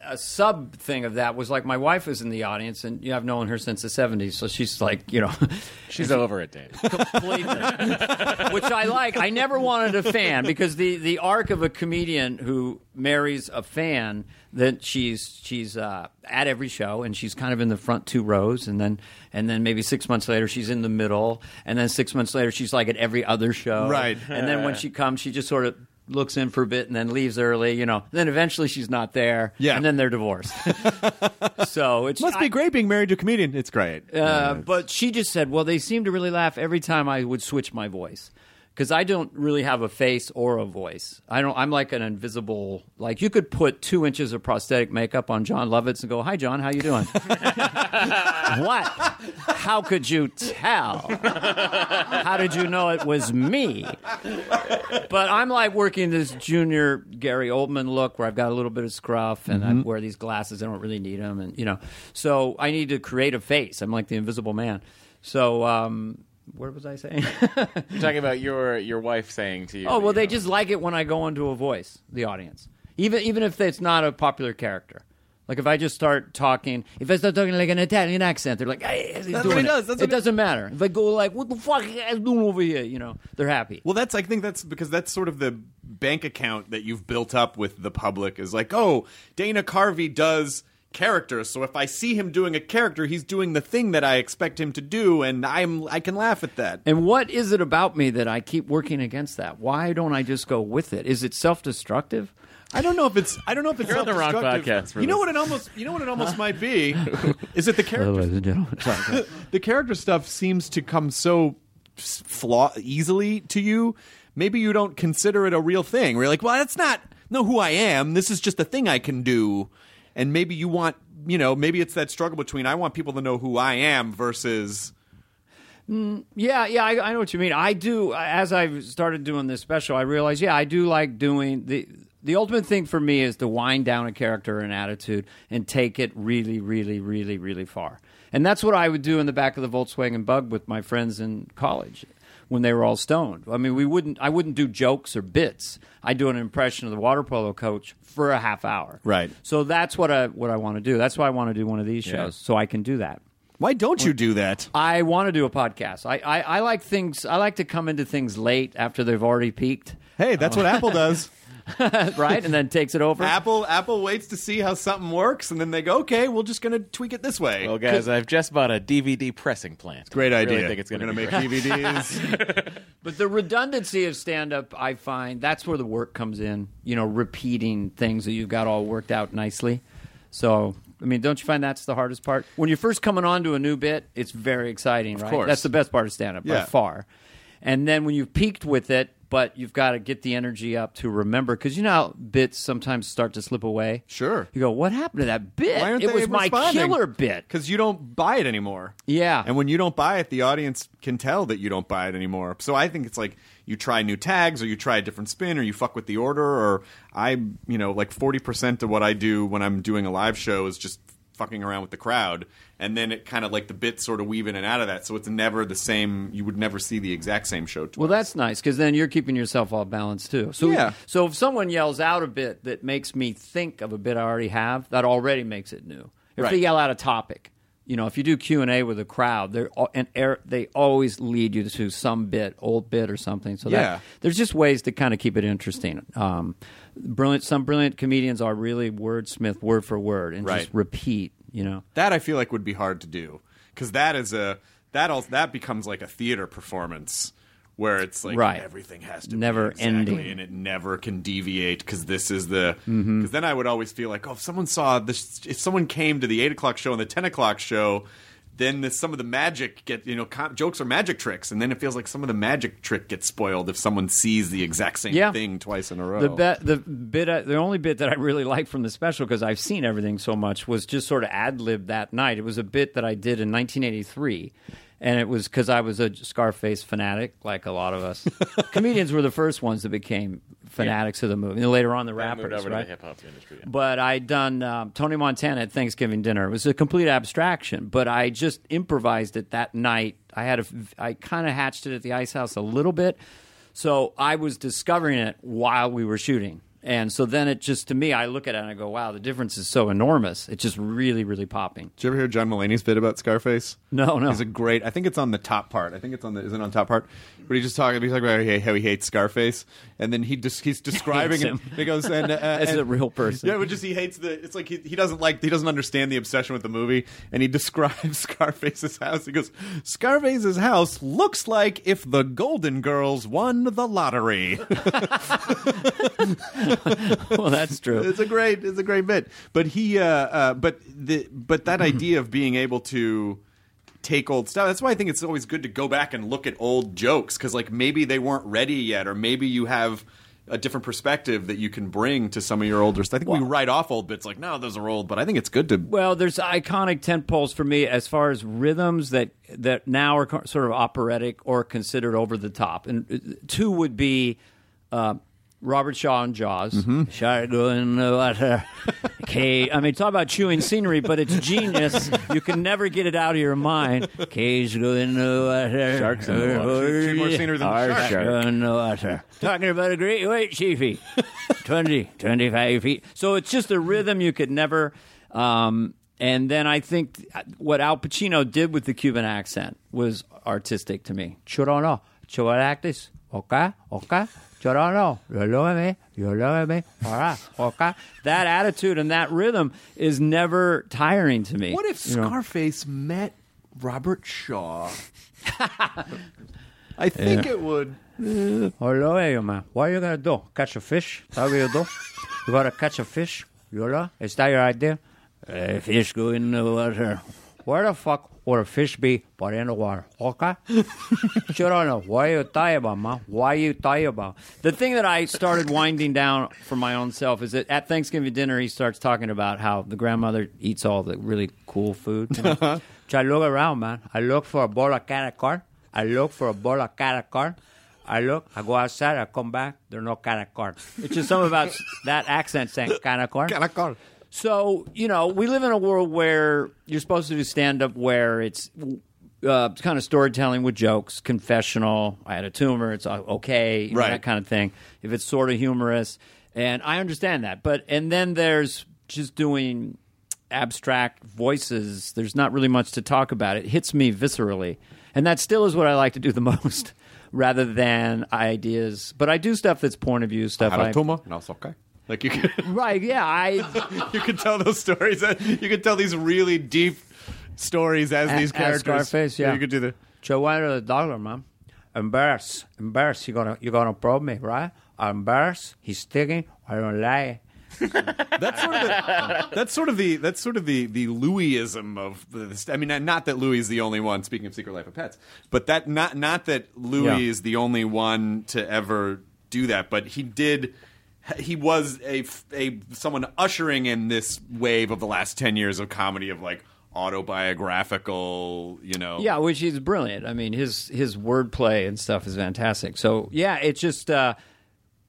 a sub thing of that was like my wife was in the audience, and you know, I've known her since the '70s, so she's like, you know, She's over it, Dave. completely, which I like. I never wanted a fan because the the arc of a comedian who marries a fan that she's she's uh, at every show and she's kind of in the front two rows and then and then maybe six months later she's in the middle and then six months later she's like at every other show Right. and then when she comes she just sort of looks in for a bit and then leaves early you know then eventually she's not there Yeah. and then they're divorced so it's must be great being married to a comedian. It's great. uh, but she just said, "Well, they seem to really laugh every time I would switch my voice." Because I don't really have a face or a voice. I don't. I'm like an invisible. Like you could put two inches of prosthetic makeup on Jon Lovitz and go, "Hi, John. How you doing?" what? How could you tell? How did you know it was me? But I'm like working this junior Gary Oldman look where I've got a little bit of scruff and I wear these glasses. I don't really need them, and you know, so I need to create a face. I'm like the Invisible Man. So, um, what was I saying? You're talking about your your wife saying to you. oh well, they know, just like it when I go into a voice. The audience, even even if it's not a popular character. Like if I just start talking, if I start talking like an Italian accent, they're like, "Hey, he's That's doing what he it." does, that's it doesn't matter. If I go like, "What the fuck are you guys doing over here?" You know, they're happy. Well, that's I think that's because that's sort of the bank account that you've built up with the public is like, oh, Dana Carvey does characters, so if I see him doing a character, he's doing the thing that I expect him to do, and I'm I can laugh at that. And what is it about me that I keep working against that? Why don't I just go with it? Is it self-destructive? I don't know if it's I don't know if it's You're on the wrong self-destructive. podcast for you know this. what it almost you know what it almost might be is it the character and gentlemen, sorry. the character stuff seems to come so flaw easily to you. Maybe you don't consider it a real thing. We're like, well, that's not know who I am. This is just a thing I can do. And maybe you want, you know, maybe it's that struggle between I want people to know who I am versus mm, Yeah, yeah, I, I know what you mean. I do. As I've started doing this special, I realize, yeah, I do like doing the. The ultimate thing for me is to wind down a character and attitude and take it really, really, really, really far. And that's what I would do in the back of the Volkswagen Bug with my friends in college when they were all stoned. I mean, we wouldn't. I wouldn't do jokes or bits. I do an impression of the water polo coach for a half hour. Right. So that's what I what I want to do. That's why I want to do one of these shows so I can do that. why don't you do that? I want to do a podcast. I, I, I like things. I like to come into things late after they've already peaked, Hey, that's what um, Apple does. right, and then takes it over. Apple Apple waits to see how something works, and then they go, okay, we're just going to tweak it this way. Well, guys, I've just bought a DVD pressing plant. Great I idea. Really think it's going to make great. DVDs. But the redundancy of stand up, I find that's where the work comes in. You know, repeating things that you've got all worked out nicely. So, I mean, don't you find that's the hardest part? When you're first coming on to a new bit, it's very exciting, right? course. That's the best part of stand up by far. And then when you've peaked with it, but you've got to get the energy up to remember because you know how bits sometimes start to slip away. Sure. You go, what happened to that bit? Why aren't it they was my responding? killer bit. Because you don't buy it anymore. Yeah. And when you don't buy it, the audience can tell that you don't buy it anymore. So I think it's like you try new tags or you try a different spin or you fuck with the order or I, you know, like 40% of what I do when I'm doing a live show is just fucking around with the crowd. And then it kind of like the bits sort of weave in and out of that. So it's never the same. You would never see the exact same show twice. Well, that's nice because then you're keeping yourself off balance too. So, Yeah. so if someone yells out a bit that makes me think of a bit I already have, that already makes it new. If Right. they yell out a topic, you know, if you do Q and A with a crowd, they're and air, they always lead you to some bit, old bit or something. So Yeah. that, there's just ways to kind of keep it interesting. Um, brilliant. Some brilliant comedians are really wordsmith, word for word, and Right. just repeat. You know. That I feel like would be hard to do because that is a that also, that becomes like a theater performance where it's like Right. everything has to Never be exactly, ending. and it never can deviate because this is the because Mm-hmm. then I would always feel like oh if someone saw this if someone came to the eight o'clock show and the ten o'clock show. Then the, some of the magic get you know com- jokes are magic tricks, and then it feels like some of the magic trick gets spoiled if someone sees the exact same Yeah. thing twice in a row. The bet, the bit, I- the only bit that I really liked from the special because I've seen everything so much was just sort of ad lib that night. It was a bit that I did in 1983, and it was because I was a Scarface fanatic, like a lot of us. Comedians were the first ones that became fanatics of the movie. And later on, the Then rappers, moved over right? to the hip hop industry. yeah. But I'd done um, Tony Montana at Thanksgiving dinner. It was a complete abstraction, but I just improvised it that night. I had a, I kind of hatched it at the Ice House a little bit, so I was discovering it while we were shooting. And so then it just to me, I look at it and I go, "Wow, the difference is so enormous. It's just really, really popping." Did you ever hear John Mulaney's bit about Scarface? No, no. He's a great. I think it's on the top part. I think it's on the. Is it on top part? But he's just talking. He's talking about how he, hates Scarface, and then he just he's describing Hates it. him. He goes and uh, As and- a real person. Yeah, but just he hates the. It's like he, he doesn't like. He doesn't understand the obsession with the movie, and he describes Scarface's house. He goes, Scarface's house looks like if the Golden Girls won the lottery. well, that's true. It's a great, it's a great bit. But he, uh, uh, but the, but that idea of being able to take old stuff. That's why I think it's always good to go back and look at old jokes because, like, maybe they weren't ready yet, or maybe you have a different perspective that you can bring to some of your older stuff. I think we write off old bits like, no, those are old, but I think it's good to. Well, there's iconic tent poles for me as far as rhythms that that now are sort of operatic or considered over the top. And uh, two would be uh, Robert Shaw and Jaws. Mm-hmm. Shark go in the water. Okay, I mean, talk about chewing scenery, but it's genius. you can never get it out of your mind. Cage go in the water. Sharks in the water. Chew more scenery than Our shark. shark in the water. Talking about a great white chiefy. 20, 25 feet. So it's just a rhythm you could never. Um, and then I think what Al Pacino did with the Cuban accent was artistic to me. Chorono, choractis, okay, okay. Chorono, you look me, you look me, all right, okay. That attitude and that rhythm is never tiring to me. What if you know? Scarface met Robert Shaw? I think it would. Oh, Hello, hey, man. What are you gonna do? Catch a fish? That's what you do? You gotta catch a fish? You know? Is that your idea? A fish go in the water. Where the fuck would a fish be but in the water? Okay? sure don't know. Are you talking about, man? Why are you talking about? The thing that I started winding down for my own self is that at Thanksgiving dinner, he starts talking about how the grandmother eats all the really cool food. you know? Uh-huh. so I look around, man. I look for a bowl of caracar. I look for a bowl of caracar. I look, I go outside, I come back, there's no caracar. It's just something about that accent saying caracar. Caracar. So, you know, we live in a world where you're supposed to do stand up where it's uh, kind of storytelling with jokes, confessional. I had a tumor, it's uh, okay, you know, that kind of thing. If it's sort of humorous. And I understand that. But, and then there's just doing abstract voices. There's not really much to talk about. It hits me viscerally. And that still is what I like to do the most rather than ideas. But I do stuff that's point of view stuff. I Had a tumor. No, it's okay. Like you could, Right, yeah. I you could tell those stories. Uh, you could tell these really deep stories as A- these as characters. Scarface, yeah. You could do the. So why the dollar, man? Embarrass, embarrass. You're gonna you're gonna probe me, right? I'm embarrassed. He's sticking. I don't lie. That's sort of the. That's sort of the. That's sort of the the Louisism of this. I mean, not that Louis is the only one. Speaking of Secret Life of Pets, but that not not that Louis Yeah. is the only one to ever do that, but he did. He was a a someone ushering in this wave of the last ten years of comedy of like autobiographical, you know. Yeah, which is brilliant. I mean, his his wordplay and stuff is fantastic. So yeah, it's just uh,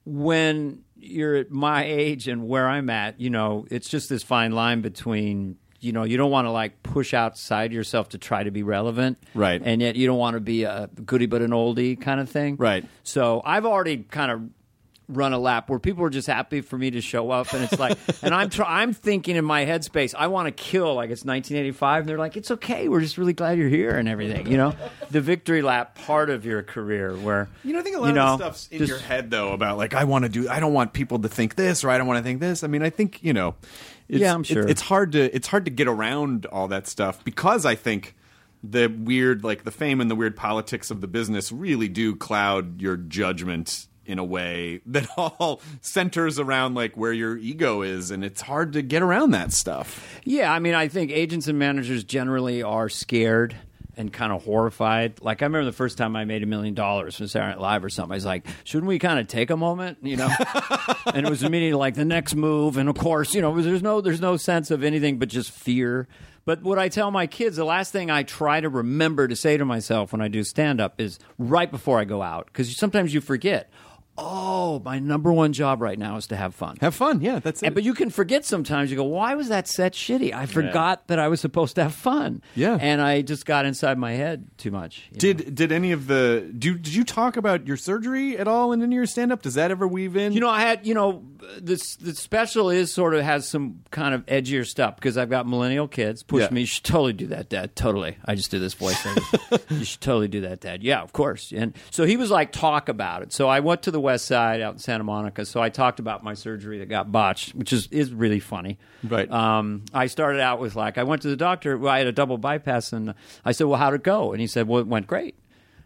when you're at my age and where I'm at, you know, it's just this fine line between. You know, you don't want to like push outside yourself to try to be relevant, Right. And yet you don't want to be a goody but an oldie kind of thing, Right. So I've already kind of run a lap where people are just happy for me to show up, and it's like, and I'm try- I'm thinking in my headspace, I want to kill like it's 1985, and they're like, it's okay, we're just really glad you're here and everything, you know, the victory lap part of your career where You know, I think a lot you know, of stuff's in just- your head though about like I want to do. I don't want people to think this or I don't want to think this. I mean, I think you know. It's, Yeah, I'm it- sure. it's hard to it's hard to get around all that stuff because I think the weird like the fame and the weird politics of the business really do cloud your judgment in a way that all centers around like where your ego is and it's hard to get around that stuff. Yeah, I mean, I think agents and managers generally are scared and kind of horrified. Like I remember the first time I made a million dollars from Saturday Night Live or something. I was like, shouldn't we kind of take a moment, you know? and it was immediately like the next move, and of course, you know, there's no there's no sense of anything but just fear. But what I tell my kids, the last thing I try to remember to say to myself when I do stand up is right before I go out, because sometimes you forget. Oh, my number one job right now is to have fun. Have fun, yeah, that's it. And, but you can forget sometimes. You go, why was that set shitty? I forgot that I was supposed to have fun. Yeah. and I just got inside my head too much. you know? did did any of the do did you talk about your surgery at all in any of your stand up? Does that ever weave in? you know? I had you know this the special is sort of has some kind of edgier stuff because I've got millennial kids. Push Yeah. me, you should totally do that, Dad. Totally. I just did this voice thing. you should totally do that, Dad. Yeah, of course. And so he was like, talk about it. So I went to the West Side out in Santa Monica. So I talked about my surgery that got botched, which is is really funny. Right. Um, I started out with like I went to the doctor. Well, I had a double bypass, and I said, "Well, how'd it go?" And he said, "Well, it went great."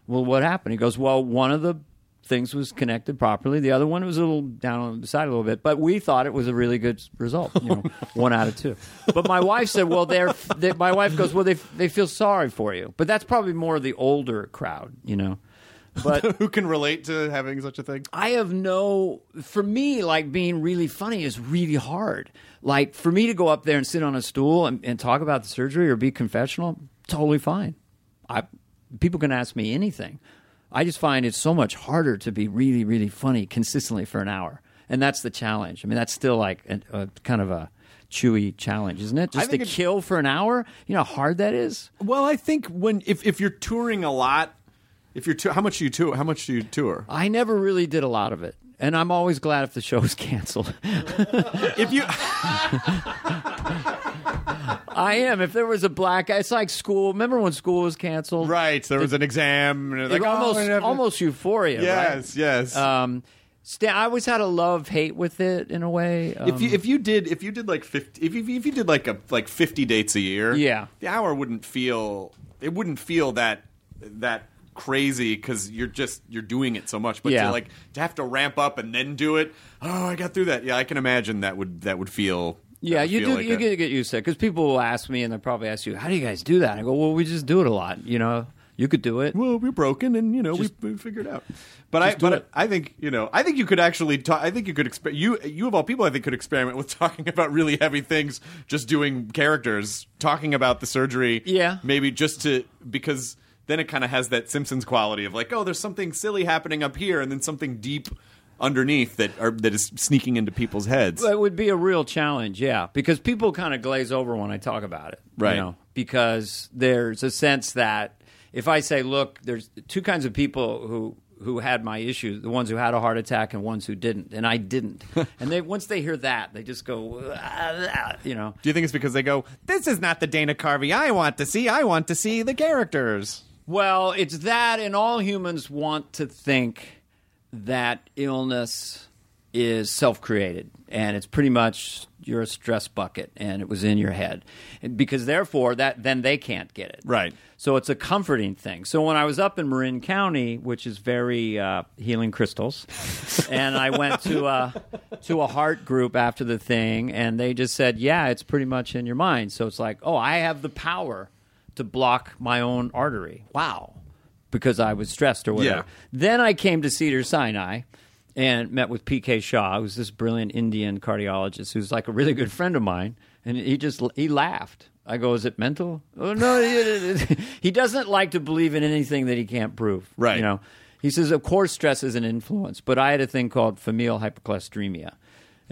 Well, what happened? He goes, "Well, one of the things was connected properly. The other one was a little down on the side a little bit, but we thought it was a really good result. You know, one out of two. But my wife said, "Well, they're." They, my wife goes, "Well, they they feel sorry for you." But that's probably more the older crowd, you know. But who can relate to having such a thing? I have no. For me, like being really funny is really hard. Like for me to go up there and sit on a stool and, and talk about the surgery or be confessional, totally fine. I people can ask me anything. I just find it's so much harder to be really, really funny consistently for an hour, and that's the challenge. I mean, that's still like a, a kind of a chewy challenge, isn't it? Just to it- kill for an hour. You know how hard that is. Well, I think when if if you're touring a lot, if you're tou- how much do you tour? How much do you tour? I never really did a lot of it, and I'm always glad if the show is canceled. if you I am. If there was a black, it's like school. Remember when school was canceled? right, there was an exam. And Like like, oh, almost, almost euphoria. Yes, right? yes. Um, Stan, I always had a love hate with it in a way. Um, if you if you did if you did like fifty if you, if you did like a like fifty dates a year, Yeah. the hour wouldn't feel it wouldn't feel that that crazy because you're just you're doing it so much. But Yeah. to like to have to ramp up and then do it, oh, I got through that. Yeah, I can imagine that would that would feel. yeah, would you feel do. like you a- get used to it because people will ask me, and they'll probably ask you, "How do you guys do that?" I go, "Well, we just do it a lot. You know, you could do it." well, we're broken, and you know Just- we, we figured it out. But I, but it. I think you know, I think you could actually talk. I think you could exper- you you of all people, I think could experiment with talking about really heavy things, just doing characters, talking about the surgery. Yeah. maybe just to because then it kind of has that Simpsons quality of like, oh, there's something silly happening up here, and then something deep underneath that are that is sneaking into people's heads. It would be a real challenge, yeah, because people kind of glaze over when I talk about it, you Right. know, because there's a sense that if I say, "Look, there's two kinds of people who who had my issue: the ones who had a heart attack and ones who didn't," and I didn't, and they once they hear that, they just go, "Ah," you know. Do you think it's because they go, "This is not the Dana Carvey I want to see. I want to see the characters." Well, it's that, and all humans want to think that illness is self created, and it's pretty much you're a stress bucket, and it was in your head, and because therefore that then they can't get it. Right. So it's a comforting thing. So when I was up in Marin County, which is very uh, healing crystals, and I went to a, to a heart group after the thing, and they just said, "Yeah, it's pretty much in your mind." So it's like, "Oh, I have the power to block my own artery." Wow, because I was stressed or whatever. Yeah. Then I came to Cedar Sinai. And met with P.K. Shah, who's this brilliant Indian cardiologist, who's like a really good friend of mine, and he just he laughed. I go, "Is it mental?" Oh no, he, he doesn't like to believe in anything that he can't prove. Right. You know, he says, "Of course, stress is an influence, but I had a thing called familial hypercholesteremia."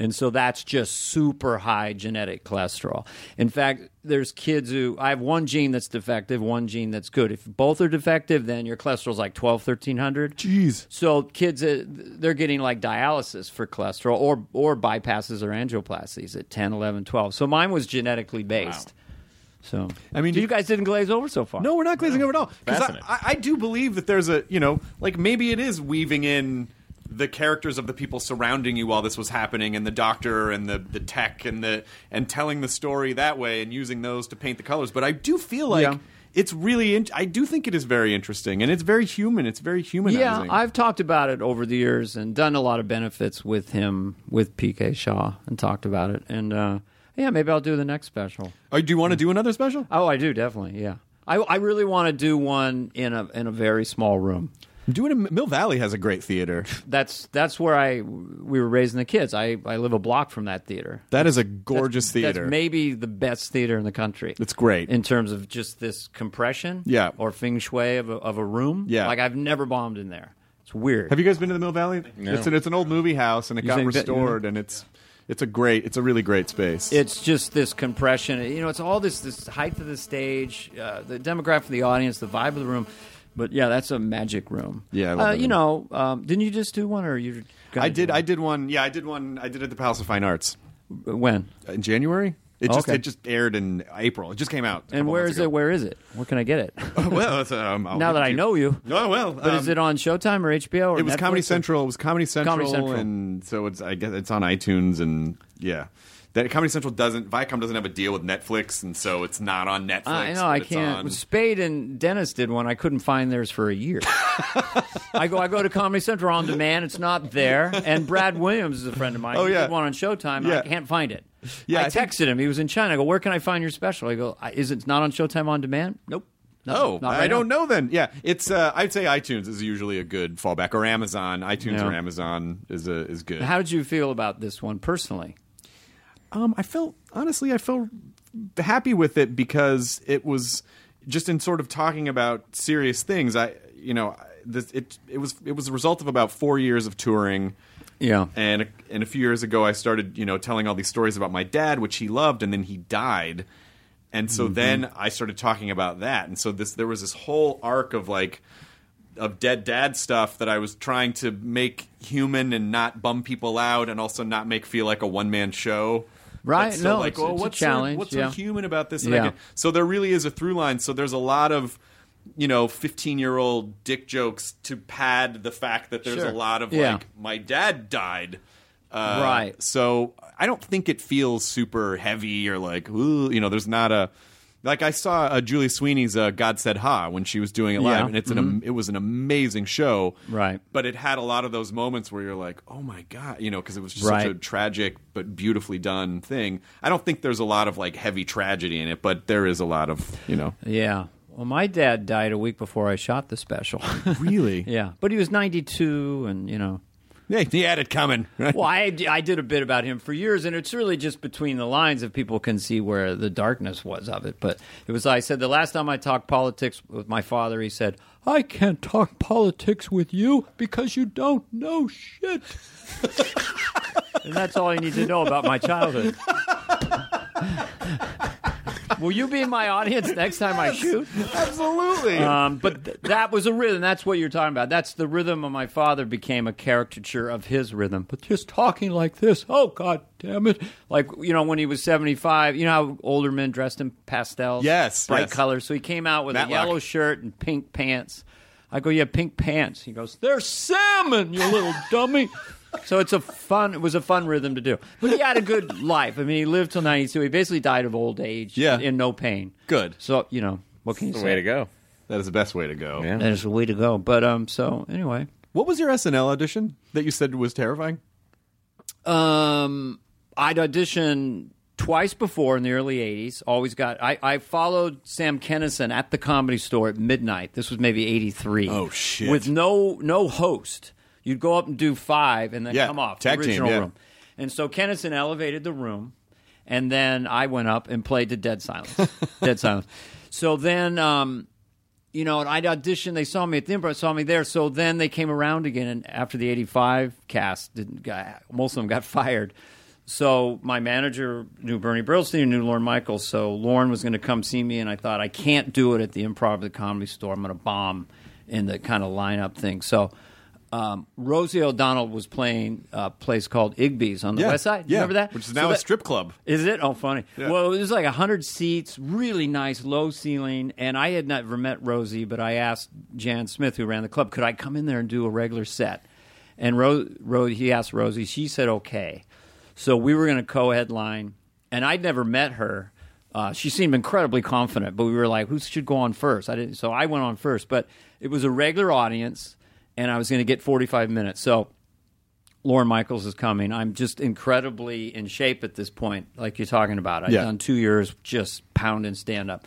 And so that's just super high genetic cholesterol. In fact, there's kids who I have one gene that's defective, one gene that's good. If both are defective, then your cholesterol's like 12, 1300. Jeez. So kids, uh, they're getting like dialysis for cholesterol or or bypasses or angioplasties at 10, 11, 12. So mine was genetically based. So I mean, so you guys didn't glaze over so far. No, we're not glazing over at all. 'Cause I, Fascinating. I, I do believe that there's a, you know, like maybe it is weaving in the characters of the people surrounding you while this was happening, and the doctor and the the tech and the and telling the story that way and using those to paint the colors. But I do feel like. Yeah. It's really, in- I do think it is very interesting, and it's very human. It's very humanizing. Yeah, I've talked about it over the years and done a lot of benefits with him with PK Shah and talked about it. And uh, yeah, maybe I'll do the next special. Oh, do you want to do another special? Oh, I do definitely. Yeah, I, I really want to do one in a in a very small room. Doing it. Mill Valley has a great theater. That's that's where I we were raising the kids. I, I live a block from that theater. That is a gorgeous That's- theater. That's maybe the best theater in the country. It's great. in terms of just this compression. Yeah. or feng shui of a, of a room. Yeah. like I've never bombed in there. It's weird. Have you guys been to the Mill Valley? No. It's an it's an old movie house, and it You got think that- restored, and it's it's a great it's a really great space. It's just this compression. You know, it's all this this height of the stage, uh, the demographic of the audience, the vibe of the room. But yeah, that's a magic room. Yeah, I love uh, you room. know, um, didn't you just do one, or you? I did I did one. Yeah, I did one. I did it at the Palace of Fine Arts? When in January. It just Okay. it just aired in April. It just came out. and where is ago. it? Where is it? Where can I get it? well, it's, um, now that I know you. Oh well, But is um, it on Showtime or HBO? Or It was Netflix Comedy or- Central. It was Comedy Central, Comedy Central. and so it's I guess it's on iTunes and yeah. That Comedy Central doesn't Viacom doesn't have a deal with Netflix, and so it's not on Netflix. I know I can't. on- Spade and Dennis did one. I couldn't find theirs for a year. I go. I go to Comedy Central on demand. It's not there. And Brad Williams is a friend of mine. Oh, He yeah. did one on Showtime. Yeah. I can't find it. Yeah, I, I think- texted him. He was in China. I go. Where can I find your special? I go. Is it not on Showtime on demand? Nope. Not- Oh, not I don't now. know then. Yeah, it's uh, I'd say iTunes is usually a good fallback, or Amazon. iTunes or Amazon is a, is good. How did you feel about this one personally? Um, I felt honestly, I felt happy with it because it was just in sort of talking about serious things. I, you know, this, it it was it was a result of about four years of touring. Yeah. And a, and a few years ago, I started, you know, telling all these stories about my dad, which he loved, and then he died. And so then I started talking about that, and so this there was this whole arc of like of dead dad stuff that I was trying to make human and not bum people out, and also not make feel like a one man show. Right, no, like, it's- oh, it's a what's challenge, what's yeah. so human about this? And Yeah. can- so there really is a through line. So there's a lot of you know 15 year old dick jokes to pad the fact that there's Sure. a lot of Yeah. like my dad died. Uh, Right. So I don't think it feels super heavy or like, ooh, you know, there's not a. Like I saw uh, Julie Sweeney's uh, "God Said Ha" when she was doing it live, Yeah. Mm-hmm. and it's an am- it was an amazing show. Right. But it had a lot of those moments where you're like, "Oh my god," you know, because it was just such a tragic but beautifully done thing. I don't think there's a lot of like heavy tragedy in it, but there is a lot of you know. Yeah. Well, my dad died a week before I shot the special. Really? yeah, but he was 92, and you know. Yeah, he had it coming. Right? Well, I, I did a bit about him for years, and it's really just between the lines if people can see where the darkness was of it. But it was, I said, the last time I talked politics with my father, he said, I can't talk politics with you because you don't know shit. and that's all you need to know about my childhood. Will you be in my audience next time I shoot? Absolutely. Um, but th- that was a rhythm. That's what you're talking about. That's the rhythm of my father became a caricature of his rhythm. But just talking like this, oh god damn it! Like you know when he was 75, you know how older men dressed in pastels, Yes, bright yes. colors. So he came out with Matlock. a yellow shirt and pink pants. I go, you have pink pants. He goes, they're salmon, you little dummy. So it's a fun. It was a fun rhythm to do. But he had a good life. I mean, he lived till 92. He basically died of old age. Yeah. in no pain. Good. So you know what can you say? the way to go. That is the best way to go. Yeah. That is the way to go. But um, so anyway, What was your SNL audition that you said was terrifying? um, I'd auditioned twice before in the early '80s. Always got. I, I followed Sam Kinison at the Comedy Store at midnight. This was maybe '83. Oh, shit. With no no host. You'd go up and do five, and then Yeah, come off tag the team, original yeah. room. And so Kinison elevated the room, and then I went up and played to Dead Silence. Dead Silence. So then. Um, you know, and I'd auditioned. They saw me at the Improv, saw me there. So then they came around again, and after the '85 cast, didn't got, most of them got fired. so my manager knew Bernie Brillstein, knew Lorne Michaels. So Lorne was going to come see me, and I thought I can't do it at the Improv of the Comedy Store. I'm going to bomb in the kind of lineup thing. So um, Rosie O'Donnell was playing a place called Igby's on the Yeah, west side. You yeah, Remember that? which is So now a that- strip club. Is it? Oh, funny. Yeah. Well, it was like 100 seats, really nice, low ceiling. And I had never met Rosie, but I asked Jan Smith, who ran the club, could I come in there and do a regular set? And Ro- Ro- he asked Rosie. She said, okay. So we were going to co headline. And I'd never met her. Uh, she seemed incredibly confident, but we were like, who should go on first? I didn't, so I went on first. But it was a regular audience, and I was going to get 45 minutes. So Lorne Michaels is coming. I'm just incredibly in shape at this point, like you're talking about. I've Yeah. done two years just pounding stand up,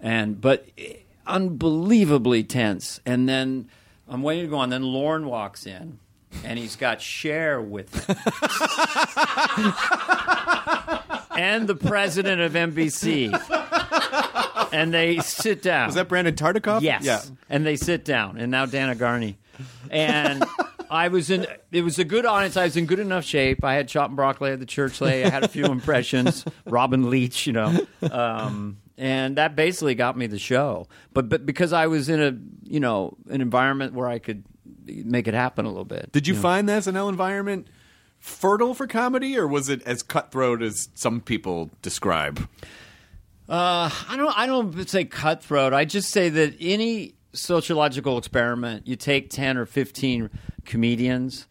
and but eh, unbelievably tense. And then I'm waiting to go on. Then Lorne walks in, and he's got Cher with him. and the president of NBC. And they sit down. Was that Brandon Tartikoff? Yes. Yeah. And they sit down, and now Dana Carvey. And I was in, it was a good audience. I was in good enough shape. I had Choppin' Broccoli at the Church Lady. I had a few impressions, Robin Leach, you know. Um, and that basically got me the show. But, but because I was in a, you know, an environment where I could make it happen a little bit. Did you find the SNL environment fertile for comedy, or was it as cutthroat as some people describe? Uh, I don't. I don't say cutthroat. I just say that any sociological experiment, you take ten or fifteen comedians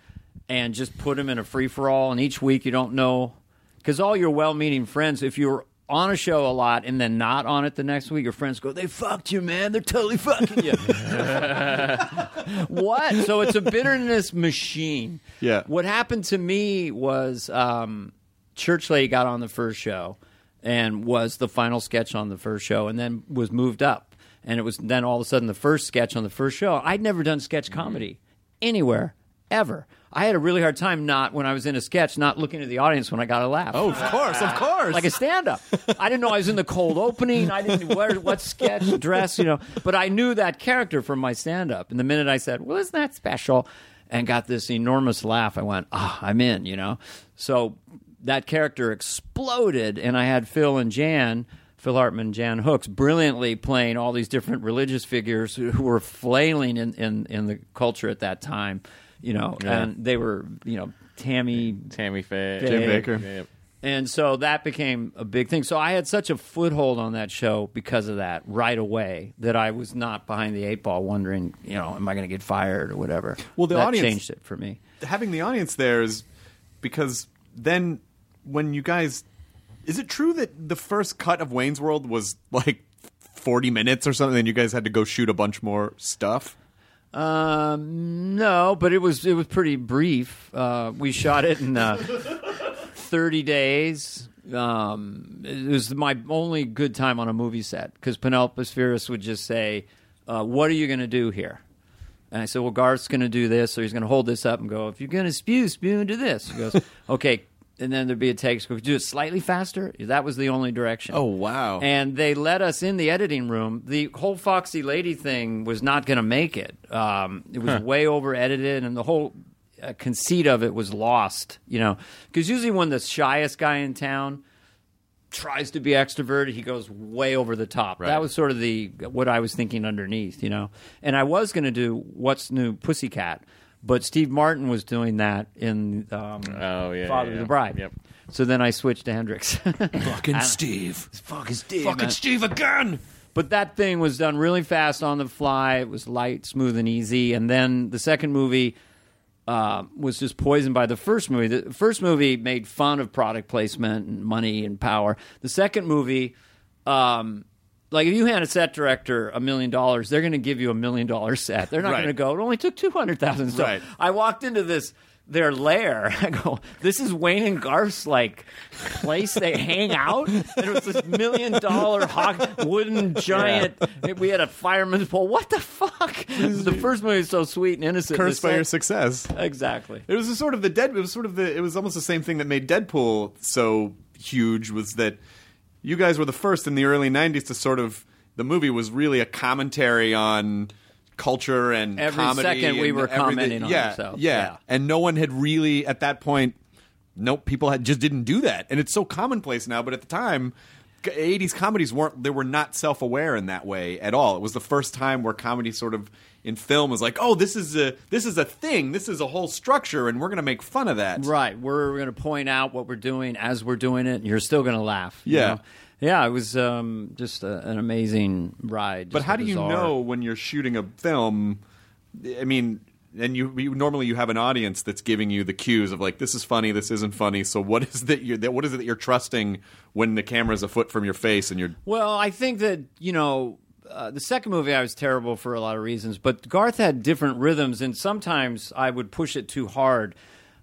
and just put them in a free for all, and each week you don't know because all your well-meaning friends, if you're on a show a lot and then not on it the next week, your friends go, "They fucked you, man. They're totally fucking you." what? So it's a bitterness machine. Yeah. What happened to me was um, Church Lady got on the first show and was the final sketch on the first show, and then was moved up, and it was then all of a sudden the first sketch on the first show. I'd never done sketch comedy anywhere ever. I had a really hard time not when I was in a sketch, not looking at the audience when I got a laugh Oh, of course, of course. like a stand-up. I didn't know I was in the cold opening. I didn't wear what sketch dress, you know. But I knew that character from my stand-up. And the minute I said, "Well, isn't that special?" and got this enormous laugh, I went, "Ah, I'm in," you know. So that character exploded, and I had Phil and Jan. Phil Hartman, Jan Hooks, brilliantly playing all these different religious figures who, who were flailing in, in, in the culture at that time, you know, and they were, you know, Tammy Tammy Faye. Jim Bakker. Yep. and so that became a big thing. So I had such a foothold on that show because of that right away that I was not behind the eight ball wondering, you know, am I going to get fired or whatever. Well, the that audience- changed it for me. having the audience there is because then when you guys is it true that the first cut of Wayne's World was like 40 minutes or something and you guys had to go shoot a bunch more stuff? Um, no, but it was it was pretty brief. Uh, we shot it in uh, thirty days. Um, it was my only good time on a movie set because Penelope Spheeris would just say, uh, "What are you going to do here?" And I said, "Well, Garth's going to do this, so he's going to hold this up and go. If you're going to spew, spew into this." He goes, "Okay." And then there'd be a take. We could you do it slightly faster? That was the only direction. Oh, wow. And they let us in the editing room. The whole Foxy Lady thing was not going to make it. Um, it was way over edited, and the whole uh, conceit of it was lost. You know, because usually when the shyest guy in town tries to be extroverted, he goes way over the top. That was sort of the what I was thinking underneath. You know, and I was going to do What's New Pussycat. But Steve Martin was doing that in um, Oh, yeah, Father yeah, of the. Bride. Yep. So then I switched to Hendrix. Fucking Steve. Fucking Steve. Fucking man. Steve again. But that thing was done really fast on the fly. It was light, smooth, and easy. And then the second movie uh, was just poisoned by the first movie. The first movie made fun of product placement and money and power. The second movie, um, like if you hand a set director a million dollars, they're going to give you a million dollar set. They're not Right. going to go. It only took two hundred thousand. So Right. I walked into this their lair. I go, this is Wayne and Garth's like place they hang out. And it was this million dollar hawk, wooden giant. We had a fireman's pole. What the fuck? the first movie was so sweet and innocent. Cursed by your success. Exactly. It was a sort of the dead. It was sort of the. It was almost the same thing that made Deadpool so huge. Was that you guys were the first in the early '90s to sort of. The movie was really a commentary on culture and Every comedy. second we were commenting on yeah, ourselves. Yeah. Yeah. and no one had really at that point nope, people had just didn't do that, and it's so commonplace now. But at the time. 80s comedies weren't they were not self-aware in that way at all. It was the first time where comedy sort of in film is like, "Oh, this is a this is a thing. This is a whole structure and we're going to make fun of that." Right. We're going to point out what we're doing as we're doing it, and you're still going to laugh. you Yeah. know? Yeah, it was um, just a, an amazing ride. But how do you know when you're shooting a film? I mean, and you, you normally you have an audience that's giving you the cues of like this is funny, this isn't funny. So what is that you that what is it that you're trusting when the camera's a foot from your face and you're Well, I think that you know uh, the second movie I was terrible for a lot of reasons, but Garth had different rhythms, and sometimes I would push it too hard.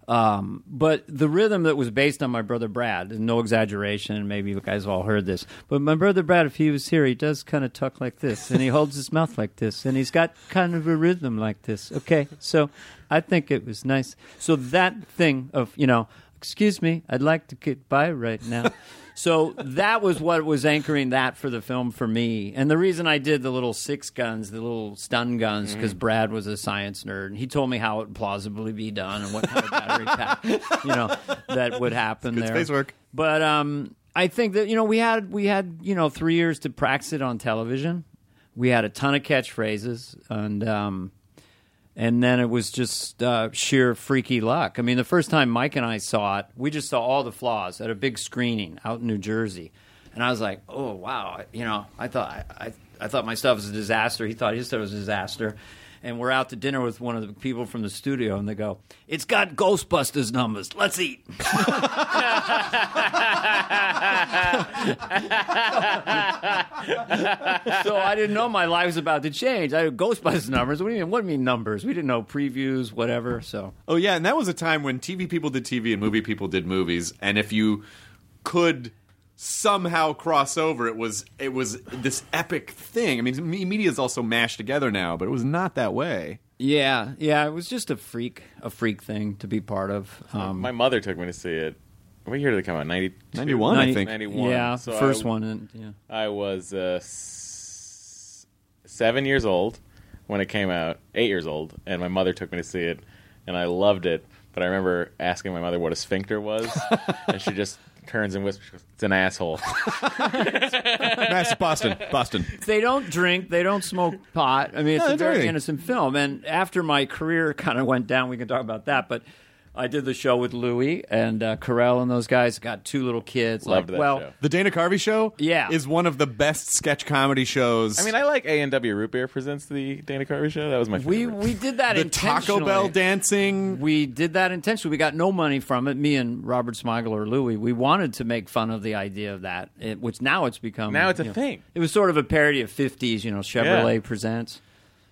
Um, but the rhythm that was based on my brother Brad, no exaggeration, maybe you guys all heard this, but my brother Brad, if he was here, he does kind of talk like this, and he holds his mouth like this, and he's got kind of a rhythm like this. Okay, so I think it was nice. So that thing of you know, excuse me, I'd like to get by right now. So that was what was anchoring that for the film for me. And the reason I did the little six guns, the little stun guns, because Brad was a science nerd. And he told me how it would plausibly be done and what kind of battery pack, you know, that would happen good there. space work. But um, I think that you know we had we had you know three years to practice it on television. We had a ton of catchphrases and. Um, and then it was just uh, sheer freaky luck. I mean, the first time Mike and I saw it, we just saw all the flaws at a big screening out in New Jersey, and I was like, "Oh wow!" You know, I thought I, I, I thought my stuff was a disaster. He thought his stuff was a disaster. And we're out to dinner with one of the people from the studio, and they go, "It's got Ghostbusters numbers. Let's eat." so I didn't know my life was about to change. I had Ghostbusters numbers. What do you mean? What do you mean numbers? We didn't know previews, whatever. So Oh yeah, and that was a time when TV people did TV and movie people did movies, and if you could somehow cross over, it was it was this epic thing. I mean, me- media is also mashed together now, but it was not that way. yeah, yeah, it was just a freak, a freak thing to be part of. Um, My mother took me to see it. What year did it come out? 92? 91, I think. 91. yeah, So first I, one. And, yeah. I was uh, s- seven years old when it came out, eight years old, and my mother took me to see it, and I loved it. But I remember asking my mother what a sphincter was, and she just turns and whispers, "It's an asshole." Mass Boston, Boston. They don't drink. They don't smoke pot. I mean, it's No, a they very don't. innocent film. And after my career kind of went down, we can talk about that. But I did the show with Louis and uh, Carell and those guys. Got two little kids. Loved like, that well, show. The Dana Carvey show, Yeah. is one of the best sketch comedy shows. I mean, I like A and W Root Beer presents the Dana Carvey show. That was my favorite. we we did that the Taco Bell dancing. We did that intentionally. We got no money from it. Me and Robert Smigel or Louis. We wanted to make fun of the idea of that, it, which now it's become Now it's a know, thing. It was sort of a parody of '50s, you know, Chevrolet presents.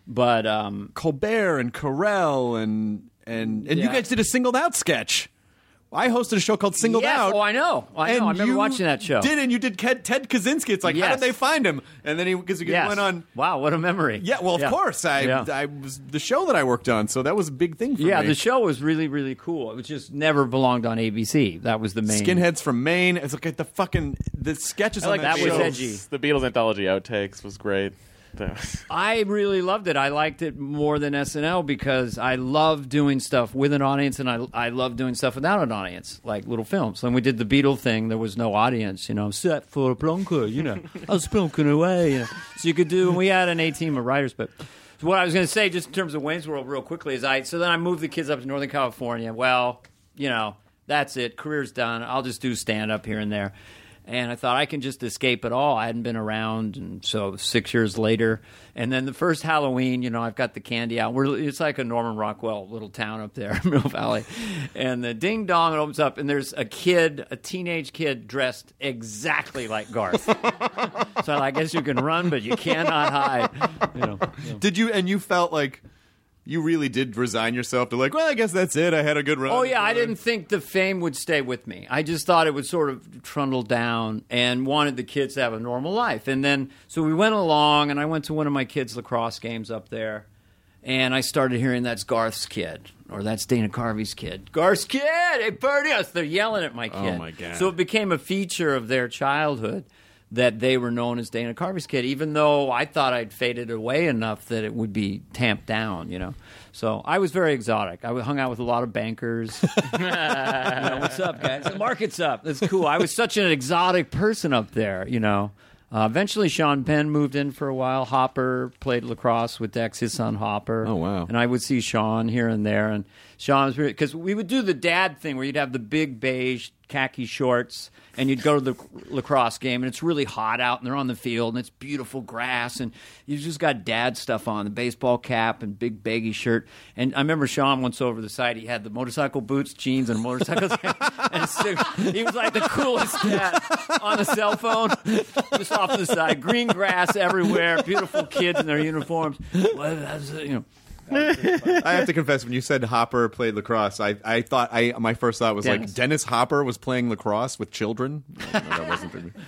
But um, Colbert and Carell and and and you guys did a singled out sketch. I hosted a show called Singled yes, Out. oh, I know, I know. I remember watching that show. Did and you did Ted, Ted Kaczynski. It's like how did they find him? And then he because he Yes. went on. Wow, what a memory! Yeah, well, of Yeah. course. I Yeah. I was the show that I worked on, so that was a big thing for me. Yeah, me. the show was really, really cool. It was just never belonged on ABC. That was the main. Skinheads from Maine. It's like the fucking the sketches I on like that, that was show. edgy. The Beatles anthology outtakes was great. I really loved it. I liked it more than SNL because I love doing stuff with an audience, and I I love doing stuff without an audience, like little films. When we did the Beatle thing, there was no audience. You know, set for a plunker. You know, I was plunking away. You know. So you could do. And we had an A team of writers, but. So what I was going to say, just in terms of Wayne's World, real quickly, is I so then I moved the kids up to Northern California. Well, you know, that's it. Career's done. I'll just do stand up here and there. And I thought I can just escape it all. I hadn't been around, and so six years later, and then the first Halloween, you know, I've got the candy out. We're it's like a Norman Rockwell little town up there, Mill Valley, and the ding dong it opens up, and there's a kid, a teenage kid dressed exactly like Garth. so I guess you can run, but you cannot hide. You know. Did you and you felt like you really did resign yourself to like, well, I guess that's it. I had a good run. Oh yeah, I didn't think the fame would stay with me. I just thought it would sort of trundle down, and wanted the kids to have a normal life. And then, so we went along, and I went to one of my kids' lacrosse games up there, and I started hearing that's Garth's kid or that's Dana Carvey's kid. Garth's kid, hey Bernie! They're yelling at my oh, kid. Oh my God. So it became a feature of their childhood that they were known as Dana Carvey's kid, even though I thought I'd faded away enough that it would be tamped down, you know. So I was very exotic. I hung out with a lot of bankers. You know, what's up, guys? The market's up. That's cool. I was such an exotic person up there, you know. Uh, eventually, Sean Penn moved in for a while. Hopper played lacrosse with Dex, his son Hopper. Oh, wow. And I would see Sean here and there. And Sean was because we would do the dad thing where you'd have the big beige khaki shorts and you'd go to the lacrosse game and it's really hot out and they're on the field and it's beautiful grass and you just got dad stuff on the baseball cap and big baggy shirt. And I remember Sean once over the side he had the motorcycle boots jeans and a motorcycle and so he was like the coolest dad on a cell phone just off to the side. Green grass everywhere beautiful kids in their uniforms. Well, that's, you know I have to confess, when you said Hopper played lacrosse, I, I thought I my first thought was like Dennis. Dennis Hopper was playing lacrosse with children. No, that wasn't me.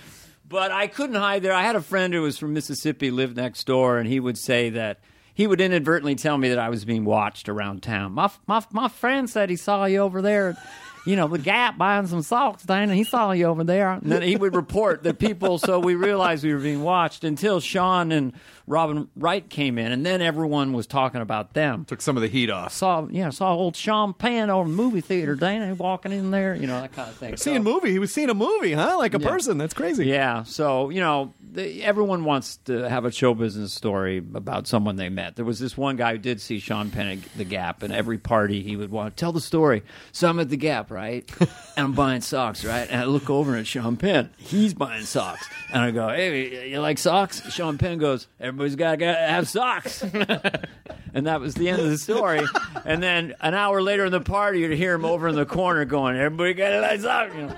But I couldn't hide there. I had a friend who was from Mississippi, lived next door, and he would say that he would inadvertently tell me that I was being watched around town. My my my friend said he saw you over there. You know, the Gap buying some socks, Dana. He saw you over there. And then he would report that people, so we realized we were being watched until Sean and Robin Wright came in, and then everyone was talking about them Took some of the heat off. saw yeah saw old Sean Penn over in the movie theater, Dana walking in there, you know that kind of thing. Seeing So- movie, he was seeing a movie, huh? Like a Yeah. person. That's crazy. Yeah, so you know, the, everyone wants to have a show business story about someone they met. There was this one guy who did see Sean Penn at the Gap, and every party he would want to tell the story. So I'm at the Gap, right, and I'm buying socks, right, and I look over at Sean Penn. He's buying socks, and I go, "Hey, you like socks?" Sean Penn goes, "Everybody's got to have socks." and that was the end of the story. and then an hour later in the party, you'd hear him over in the corner going, "Everybody got to like socks." You know?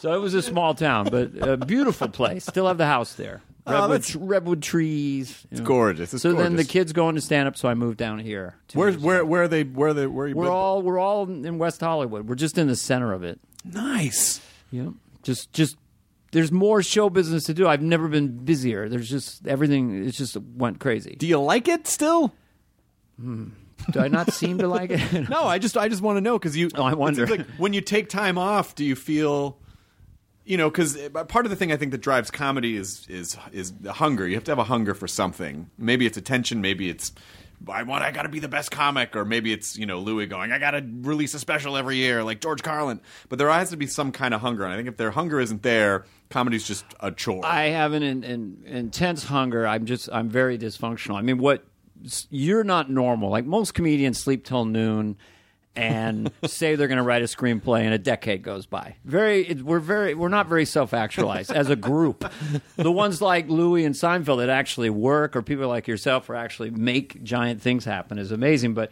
So it was a small town, but a beautiful place. Still have the house there. Oh, redwood, that's- redwood trees. It's gorgeous. It's so then the kids going to stand up, so I moved down here. Where's where where are they where are they where are you We're all we're all in West Hollywood. We're just in the center of it. nice. Yeah, just just there's more show business to do. I've never been busier. There's just everything. It just went crazy. Do you like it still? Hmm. Do I not seem to like it? No, I just I just want to know because you. Oh, I it wonder. seems like when you take time off, do you feel? You know, because eh, part of the thing I think that drives comedy is is is the hunger. You have to have a hunger for something. Maybe it's attention. Maybe it's I want. I got to be the best comic, or maybe it's you know Louis going. I got to release a special every year, like George Carlin. But there has to be some kind of hunger, and I think if their hunger isn't there, comedy's just a chore. I have an, an, an intense hunger. I'm just I'm very dysfunctional. I mean, what you're not normal. Like most comedians sleep till noon and say they're going to write a screenplay and a decade goes by. Very we're very we're not very self-actualized as a group. The ones like Louis and Seinfeld that actually work or people like yourself who actually make giant things happen is amazing, but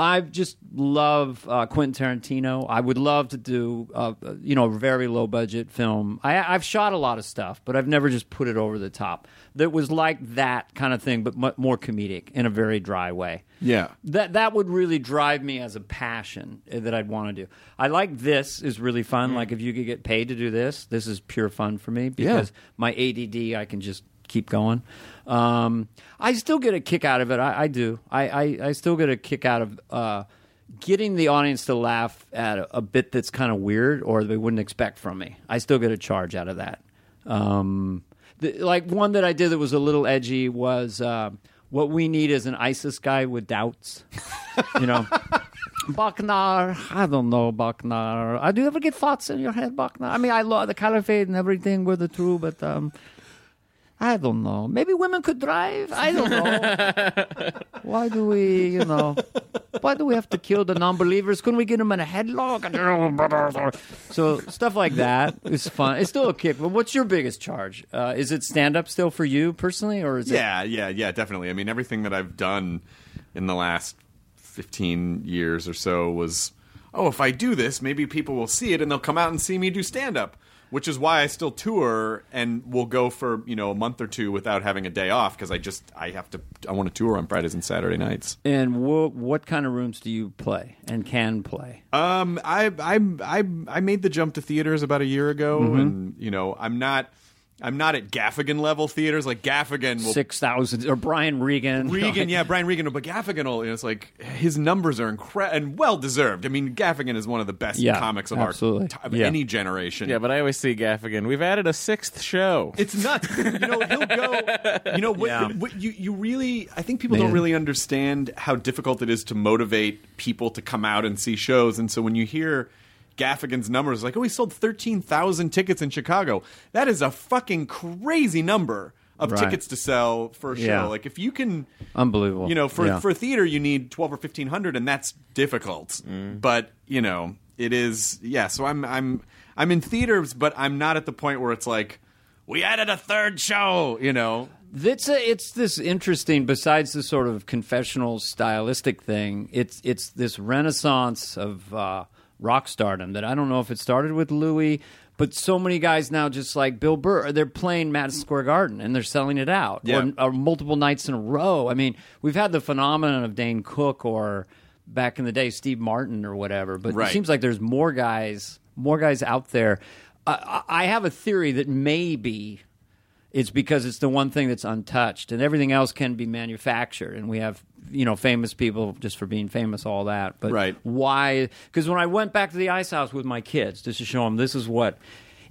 I just love uh, Quentin Tarantino. I would love to do, uh, you know, a very low budget film. I, I've shot a lot of stuff, but I've never just put it over the top. That was like that kind of thing, but mu more comedic in a very dry way. Yeah. that that would really drive me as a passion uh, that I'd want to do. I like this is really fun. Like if you could get paid to do this, this is pure fun for me because my ADD, I can just keep going. Um, I still get a kick out of it. I, I do. I, I, I still get a kick out of uh, getting the audience to laugh at a, a bit that's kind of weird or they wouldn't expect from me. I still get a charge out of that. Um, the, like one that I did that was a little edgy was uh, what we need is an ISIS guy with doubts. you know. Bucknar, I don't know, Bucknar. Uh, do you ever get thoughts in your head, Bucknar? I mean, I love the caliphate and everything were the true, but um, I don't know. Maybe women could drive. I don't know. why do we, you know, why do we have to kill the non-believers? Couldn't we get them in a headlock? so stuff like that is fun. It's still a kick. But what's your biggest charge? Uh, is it stand-up still for you personally, or is it? Yeah, yeah, yeah, definitely. I mean, everything that I've done in the last 15 years or so was, oh, if I do this, maybe people will see it and they'll come out and see me do stand up, which is why I still tour and will go for, you know, a month or two without having a day off because I just, I have to, I want to tour on Fridays and Saturday nights. And wh- what kind of rooms do you play and can play? Um, I I I I made the jump to theaters about a year ago, Mm-hmm. and you know, I'm not. I'm not at Gaffigan level theaters. Like Gaffigan will Six thousand or Brian Regan. Regan, yeah, Brian Regan, but Gaffigan will. You know, it's like his numbers are incredible and well deserved. I mean, Gaffigan is one of the best Yeah, comics of absolutely. our t- of Yeah. any generation. Yeah, but I always see Gaffigan. We've added a sixth show. It's nuts. You know, he'll go. You know, what, Yeah. what you you really. I think people Man. don't really understand how difficult it is to motivate people to come out and see shows. And so when you hear Gaffigan's numbers, like, oh, he sold thirteen thousand tickets in Chicago. That is a fucking crazy number of Right. tickets to sell for a show. Yeah. Like, if you can, Unbelievable. you know, for Yeah. for theater, you need twelve or fifteen hundred, and that's difficult. But you know, it is. Yeah. So I'm I'm I'm in theaters, but I'm not at the point where it's like we added a third show. You know. It's a, it's this interesting. Besides the sort of confessional stylistic thing, it's it's this renaissance of uh, rock stardom that I don't know if it started with Louis, but so many guys now, just like Bill Burr, they're playing Madison Square Garden and they're selling it out, Yeah. or, or multiple nights in a row. I mean, we've had the phenomenon of Dane Cook or back in the day Steve Martin or whatever, but Right. it seems like there's more guys, more guys out there. I I have a theory that maybe it's because it's the one thing that's untouched and everything else can be manufactured and we have you know famous people just for being famous all that but Right. why because when i went back to the ice house with my kids just to show them this is what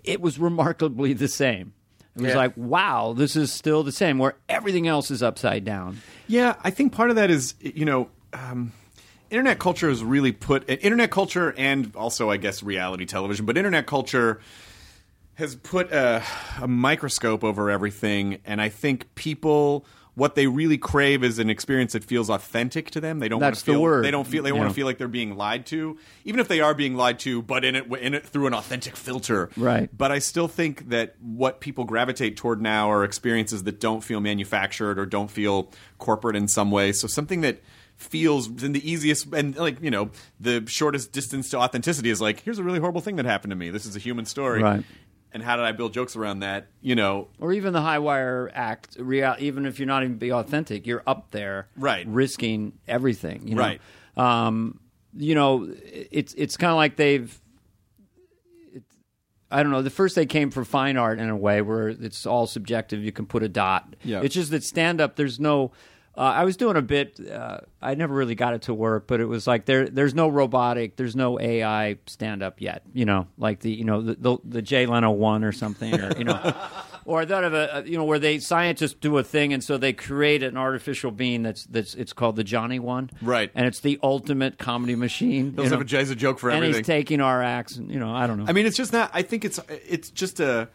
it was remarkably the same it was Yeah. like wow this is still the same where everything else is upside down Yeah, I think part of that is you know. Um, Internet culture has really put internet culture and also, I guess, reality television, but internet culture has put a, a microscope over everything, and I think people what they really crave is an experience that feels authentic to them. They don't want That's to the feel word. they don't feel they want to feel like they're being lied to, even if they are being lied to, but in it in it through an authentic filter. Right. But I still think that what people gravitate toward now are experiences that don't feel manufactured or don't feel corporate in some way. So something that feels in the easiest and like you know the shortest distance to authenticity is like here's a really horrible thing that happened to me. This is a human story. Right. And how did I build jokes around that? You know, or even the high wire act real, even if you're not even be authentic you're up there Right. risking everything you know? Right. um, you know it's it's kind of like they've I don't know. The first they came for fine art in a way where it's all subjective. You can put a dot. Yeah. It's just that stand up. There's no. Uh, I was doing a bit. Uh, I never really got it to work, but it was like there. There's no robotic. There's no AI stand up yet. You know, like the you know the the, the Jay Leno one or something, or you know, or I thought of a, a you know where they scientists do a thing and so they create an artificial being that's that's it's called the Johnny one, Right. And it's the ultimate comedy machine. They'll have a jazz a joke for and everything. he's taking our acts, and you know, I don't know. I mean, it's just not. I think it's it's just a.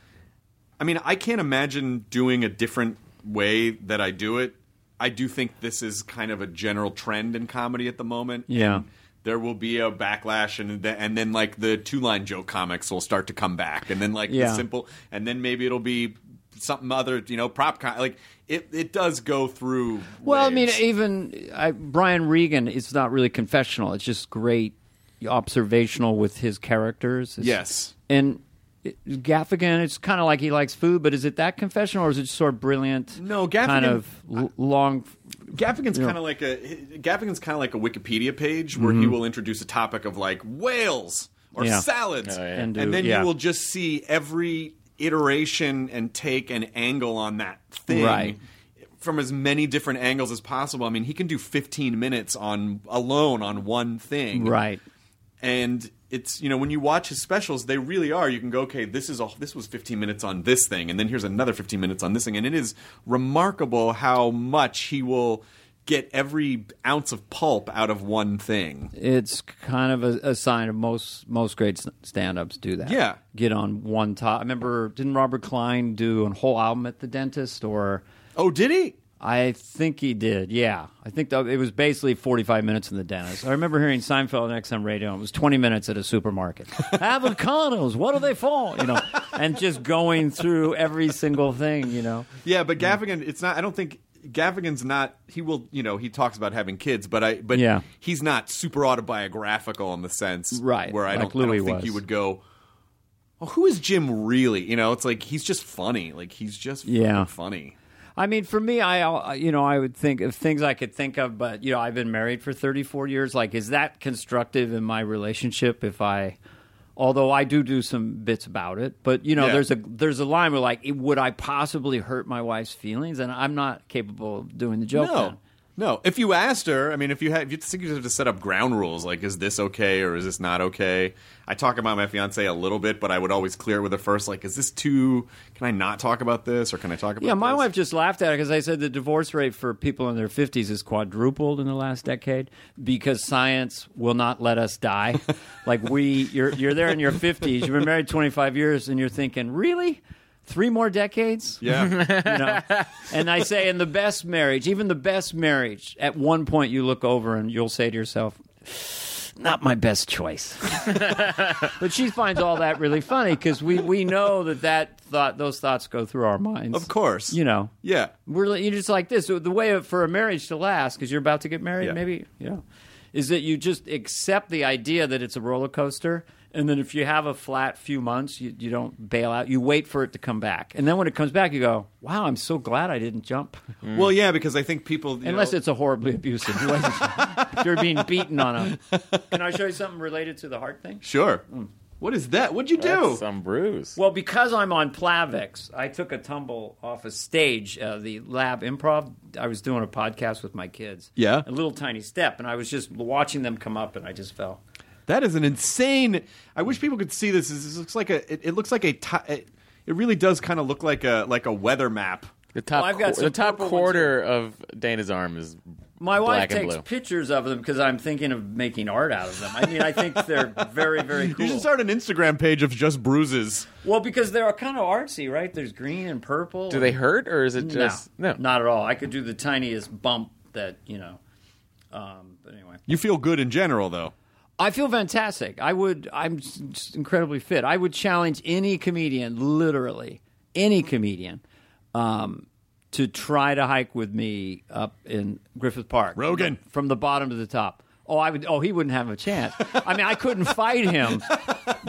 I mean, I can't imagine doing a different way that I do it. I do think this is kind of a general trend in comedy at the moment. Yeah. And there will be a backlash, and then, and then like the two line joke comics will start to come back, and then like Yeah. the simple, and then maybe it'll be something other, you know, prop con- like it. It does go through. Well, I mean, even I, Brian Regan, is not really confessional. It's just great observational with his characters. It's- yes. And Gaffigan, it's kind of like he likes food, but is it that confessional or is it just sort of brilliant? No, Kind of l- long. Gaffigan's Yeah. kind of like a Gaffigan's kind of like a Wikipedia page where he will introduce a topic of like whales or Mm-hmm. Yeah. salads, Oh, yeah. And and, do- then yeah. you will just see every iteration and take an angle on that thing. Right. From as many different angles as possible. I mean, he can do 15 minutes on alone on one thing. Right. And it's you know when you watch his specials, they really are. You can go, okay, this is a this was 15 minutes on this thing, and then here's another 15 minutes on this thing, and it is remarkable how much he will get every ounce of pulp out of one thing. It's kind of a, a sign of most most great stand-ups do that. Yeah. get on one top. I remember didn't Robert Klein do a whole album at the dentist or? Oh, did he? I think he did. Yeah, I think that it was basically forty-five minutes in the dentist. I remember hearing Seinfeld on XM radio. and It was twenty minutes at a supermarket. Avocados, what do they for? You know, and just going through every single thing. You know, Yeah, but Gaffigan, it's not. I don't think Gaffigan's not. He will, you know, he talks about having kids, but I, but Yeah. he's not super autobiographical in the sense, Right, Where I like don't, I don't think was. he would go. Well, who is Jim really? You know, it's like he's just funny. Like he's just Yeah. funny. I mean, for me, I uh, you know I would think of things I could think of, but you know I've been married for thirty-four years. Like, is that constructive in my relationship if I Although I do do some bits about it, but you know, Yeah. there's a there's a line where like, would I possibly hurt my wife's feelings? And I'm not capable of doing the joke. No. then. No, if you asked her, I mean, if you had, if you think you have to set up ground rules, like is this okay or is this not okay? I talk about my fiance a little bit, but I would always clear it with her first, like, is this too? Can I not talk about this, or can I talk about? Yeah, my this? wife just laughed at it because I said the divorce rate for people in their 50s is quadrupled in the last decade because science will not let us die. like we, you're you're there in your 50s, you've been married 25 years, and you're thinking, really, three more decades? Yeah, You know? and I say, in the best marriage, even the best marriage, at one point you look over and you'll say to yourself. Not my best choice, but she finds all that really funny because we, we know that that thought those thoughts go through our minds. of course. You know, Yeah. we're you're just like this. The way for a marriage to last, because you're about to get married, Yeah. maybe you know, is that you just accept the idea that it's a roller coaster, and then if you have a flat few months, you, you don't bail out. You wait for it to come back, and then when it comes back, you go, "Wow, I'm so glad I didn't jump." Well, yeah, because I think people, you Unless know- it's a horribly abusive relationship, you're being beaten on a. Can I show you something related to the heart thing? sure. What is that? What'd you do? That's some bruise. Well, because I'm on Plavix, I took a tumble off a stage, uh, the Lab Improv. I was doing a podcast with my kids. Yeah. A little tiny step, and I was just watching them come up, and I just fell. That is an insane. I wish people could see this. This looks like a. It, it looks like a. ti- It, it really does kind of look like a like a weather map. The top, Well, I've got qu- the top quarter of Dana's arm is My wife black takes blue. pictures of them because I'm thinking of making art out of them. I mean, I think they're very, very cool. You should start an Instagram page of just bruises. well, because they're kind of artsy, right? There's green and purple. Do they hurt or is it just no, not at all. I could do the tiniest bump that you know. Um, but anyway. You feel good in general, though. I feel fantastic. I would. I'm incredibly fit. I would challenge any comedian, literally any comedian, um, to try to hike with me up in Griffith Park. Rogan. from the bottom to the top. Oh, I would. Oh, he wouldn't have a chance. I mean, I couldn't fight him,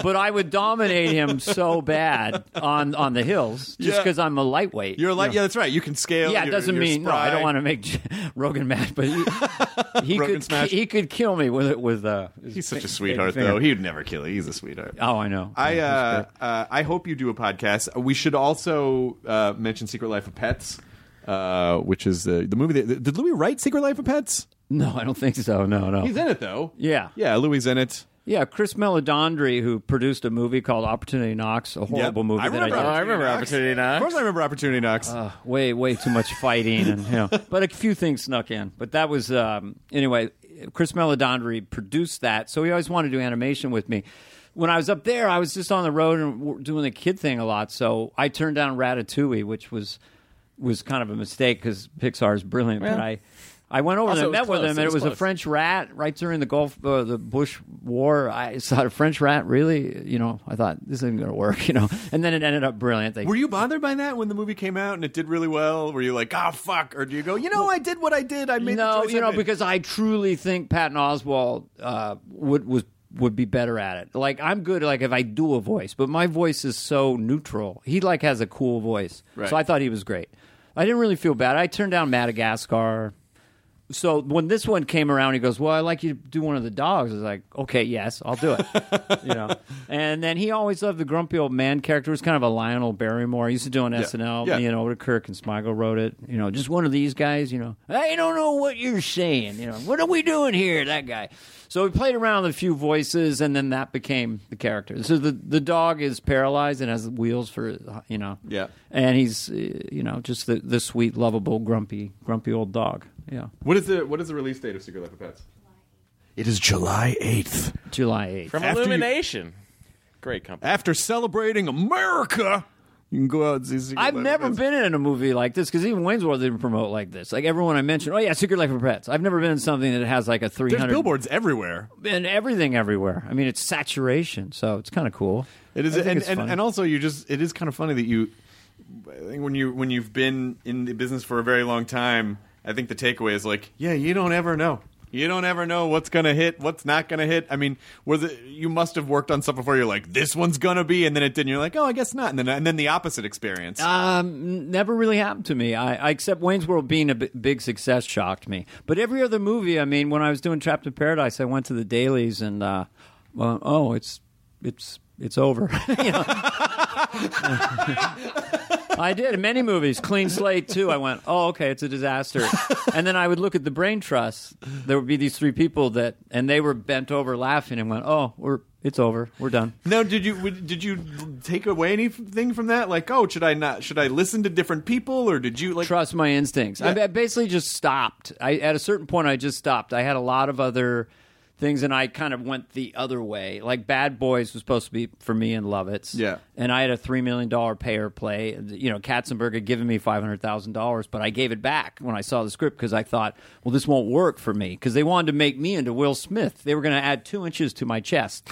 but I would dominate him so bad on on the hills just Yeah. because I'm a lightweight. You're like, yeah, that's right. You can scale. Yeah, it doesn't mean no. I don't want to make Rogan mad, but he, he could smash. he could kill me with it with uh. He's such a sweetheart, finger. though. He'd never kill you. He's a sweetheart. Oh, I know. I Yeah, uh, uh, I hope you do a podcast. We should also uh, mention Secret Life of Pets, uh, which is the movie. That, did Louis write Secret Life of Pets? No, I don't think so. No, no. He's in it though. Yeah. yeah. Louis is in it. yeah, Chris Meledandri, who produced a movie called Opportunity Knocks, a horrible movie I that remember I Oh, did. I remember Knocks. Opportunity Knocks. Of course, I remember Opportunity Knocks. Uh, way, way too much fighting, and you know, but a few things snuck in. But that was um, anyway. Chris Meledandri produced that, so he always wanted to do animation with me. When I was up there, I was just on the road and w- doing the kid thing a lot, so I turned down Ratatouille, which was was kind of a mistake because Pixar is brilliant. But I. I went over there and met with him, and it was was a. French rat right during the Gulf, uh, the Bush War. I saw a French rat. Really, you know, I thought this isn't going to work, you know. And then it ended up brilliant. They Were you bothered by that when the movie came out and it did really well? Were you like, oh fuck, or do you go, you know, I did what I did. I made the no, you know, made." because I truly think Patton Oswalt uh, would was would be better at it. Like I'm good, like if I do a voice, but my voice is so neutral. He like has a cool voice, Right. so I thought he was great. I didn't really feel bad. I turned down Madagascar. So when this one came around, he goes, "Well, I'd like you to do one of the dogs." I was like, "Okay, yes, I'll do it." you know. And then he always loved the grumpy old man character. It was kind of a Lionel Barrymore. He used to do on SNL. Yeah. You know, where Kirk and Smigel wrote it. You know, just one of these guys. You know, I don't know what you're saying. You know, what are we doing here? That guy. So we played around with a few voices, and then that became the character. So the the dog is paralyzed and has wheels for you know. Yeah. And he's you know just the the sweet, lovable, grumpy, grumpy old dog. Yeah. what is the what is the release date of Secret Life of Pets? It is July eighth. July 8th. From After you- Illumination. Great company. After celebrating America, you can go out and see Secret I've Life of never Pets. been in a movie like this because even Wayne's World didn't promote like this. Like everyone I mentioned, oh yeah, Secret Life of Pets. I've never been in something that has like a three There's hundred billboards everywhere. and everything everywhere. I mean, it's saturation, so it's kind of cool. It is, I think and, it's and, funny. and also you just it is kind of funny that you, I think when you when you've been in the business for a very long time, I think the takeaway is like, yeah, you don't ever know. You don't ever know what's gonna hit, what's not gonna hit. I mean, was it you must have worked on stuff before? You're like, this one's gonna be, and then it didn't. You're like, oh, I guess not. And then and then the opposite experience. Um, never really happened to me. I, I except Wayne's World being a b- big success shocked me. But every other movie, I mean, when I was doing Trapped in Paradise, I went to the dailies and uh, well, oh, it's it's it's over. You know? I did in many movies. Clean slate too. I went, oh, okay, it's a disaster. and then I would look at the brain trust. There would be these three people that, and they were bent over laughing and went, oh, we're it's over. We're done. Now, did you did you take away anything from that? Like, oh, should I not? Should I listen to different people, or did you like? trust my instincts. I, I basically just stopped. I at a certain point I just stopped. I had a lot of other things, and I kind of went the other way. Like Bad Boys was supposed to be for me and Lovitz. Yeah. and I had a three million dollar payer play. You know, Katzenberg had given me five hundred thousand dollars, but I gave it back when I saw the script because I thought, well, this won't work for me because they wanted to make me into Will Smith. They were going to add two inches to my chest.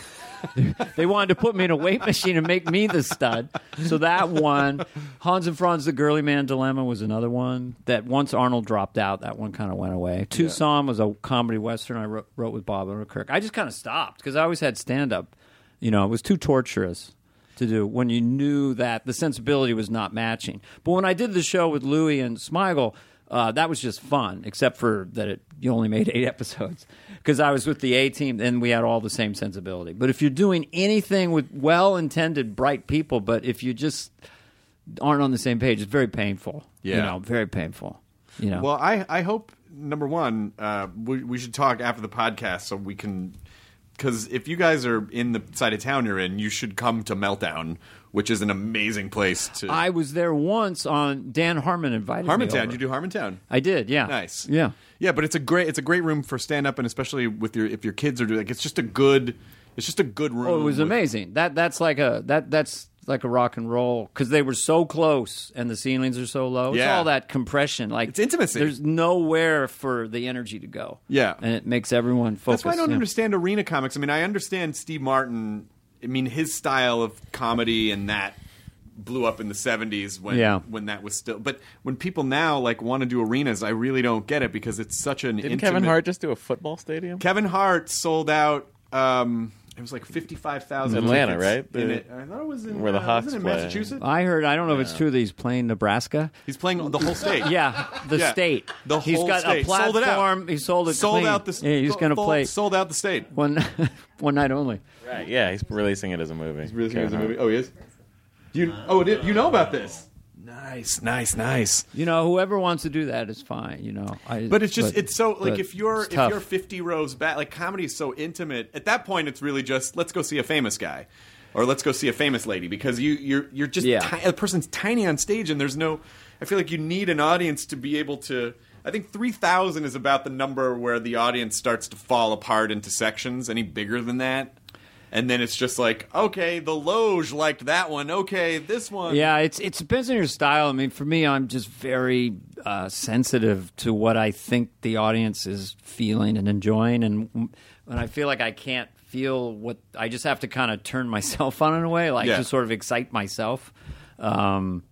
they wanted to put me in a weight machine and make me the stud. So that one, Hans and Franz, the Girly Man Dilemma was another one. That once Arnold dropped out, that one kind of went away. Tucson was a comedy western I wrote, wrote with Bob Odenkirk. I just kind of stopped because I always had stand up. You know, it was too torturous to do when you knew that the sensibility was not matching. But when I did the show with Louis and Smigel, uh, that was just fun, except for that it you only made eight episodes because I was with the A team and we had all the same sensibility. But if you're doing anything with well-intended, bright people, but if you just aren't on the same page, it's very painful. you Yeah. know, very painful. You know, Well, I I hope number one, uh, we we should talk after the podcast so we can. Because if you guys are in the side of town you're in, you should come to Meltdown, which is an amazing place to. I was there once on Dan Harmon invited me. Harmontown, you do Harmontown. I did, yeah. Nice. Yeah. Yeah, but it's a great it's a great room for stand up and especially with your if your kids are doing like it's just a good it's just a good room. Oh, it was with- amazing. That that's like a that that's like a rock and roll because they were so close and the ceilings are so low. It's Yeah. all that compression. Like It's intimacy. There's nowhere for the energy to go. Yeah. and it makes everyone focus. That's why I don't yeah. understand arena comics. I mean, I understand Steve Martin. I mean, his style of comedy and that blew up in the 70s when Yeah. when that was still but when people now like want to do arenas I really don't get it because it's such an Didn't intimate Kevin Hart just do a football stadium? Kevin Hart sold out um it was like 55,000 Atlanta, tickets right? in it. I thought it was in where the uh, Hawks wasn't it play. Massachusetts I heard. I don't know if it's true that he's playing Nebraska. He's playing the whole state Yeah, the Yeah. state. The He's whole got state. a Sold it out. platform. He sold it. sold clean. out the Yeah, he's going to full- play sold out the state one one night only. Right. Yeah, he's releasing it as a movie. Kevin Hart. Movie. Oh, he is. You oh, it is- you know about this? Nice, nice, nice. You know, whoever wants to do that is fine. You know, I, But it's just but- it's so like if you're if tough. you're 50 rows back, like comedy is so intimate. At that point, it's really just let's go see a famous guy, or let's go see a famous lady because you you're you're just Yeah. ti- a person's tiny on stage, and there's no. I feel like you need an audience to be able to. I think 3,000 is about the number where the audience starts to fall apart into sections. Any bigger than that, and then it's just like, okay, the Loge liked that one. Okay, this one. Yeah, it's it depends on your style. I mean, for me, I'm just very uh, sensitive to what I think the audience is feeling and enjoying, and when I feel like I can't feel what I just have to kind of turn myself on in a way, like Yeah. to sort of excite myself. Um,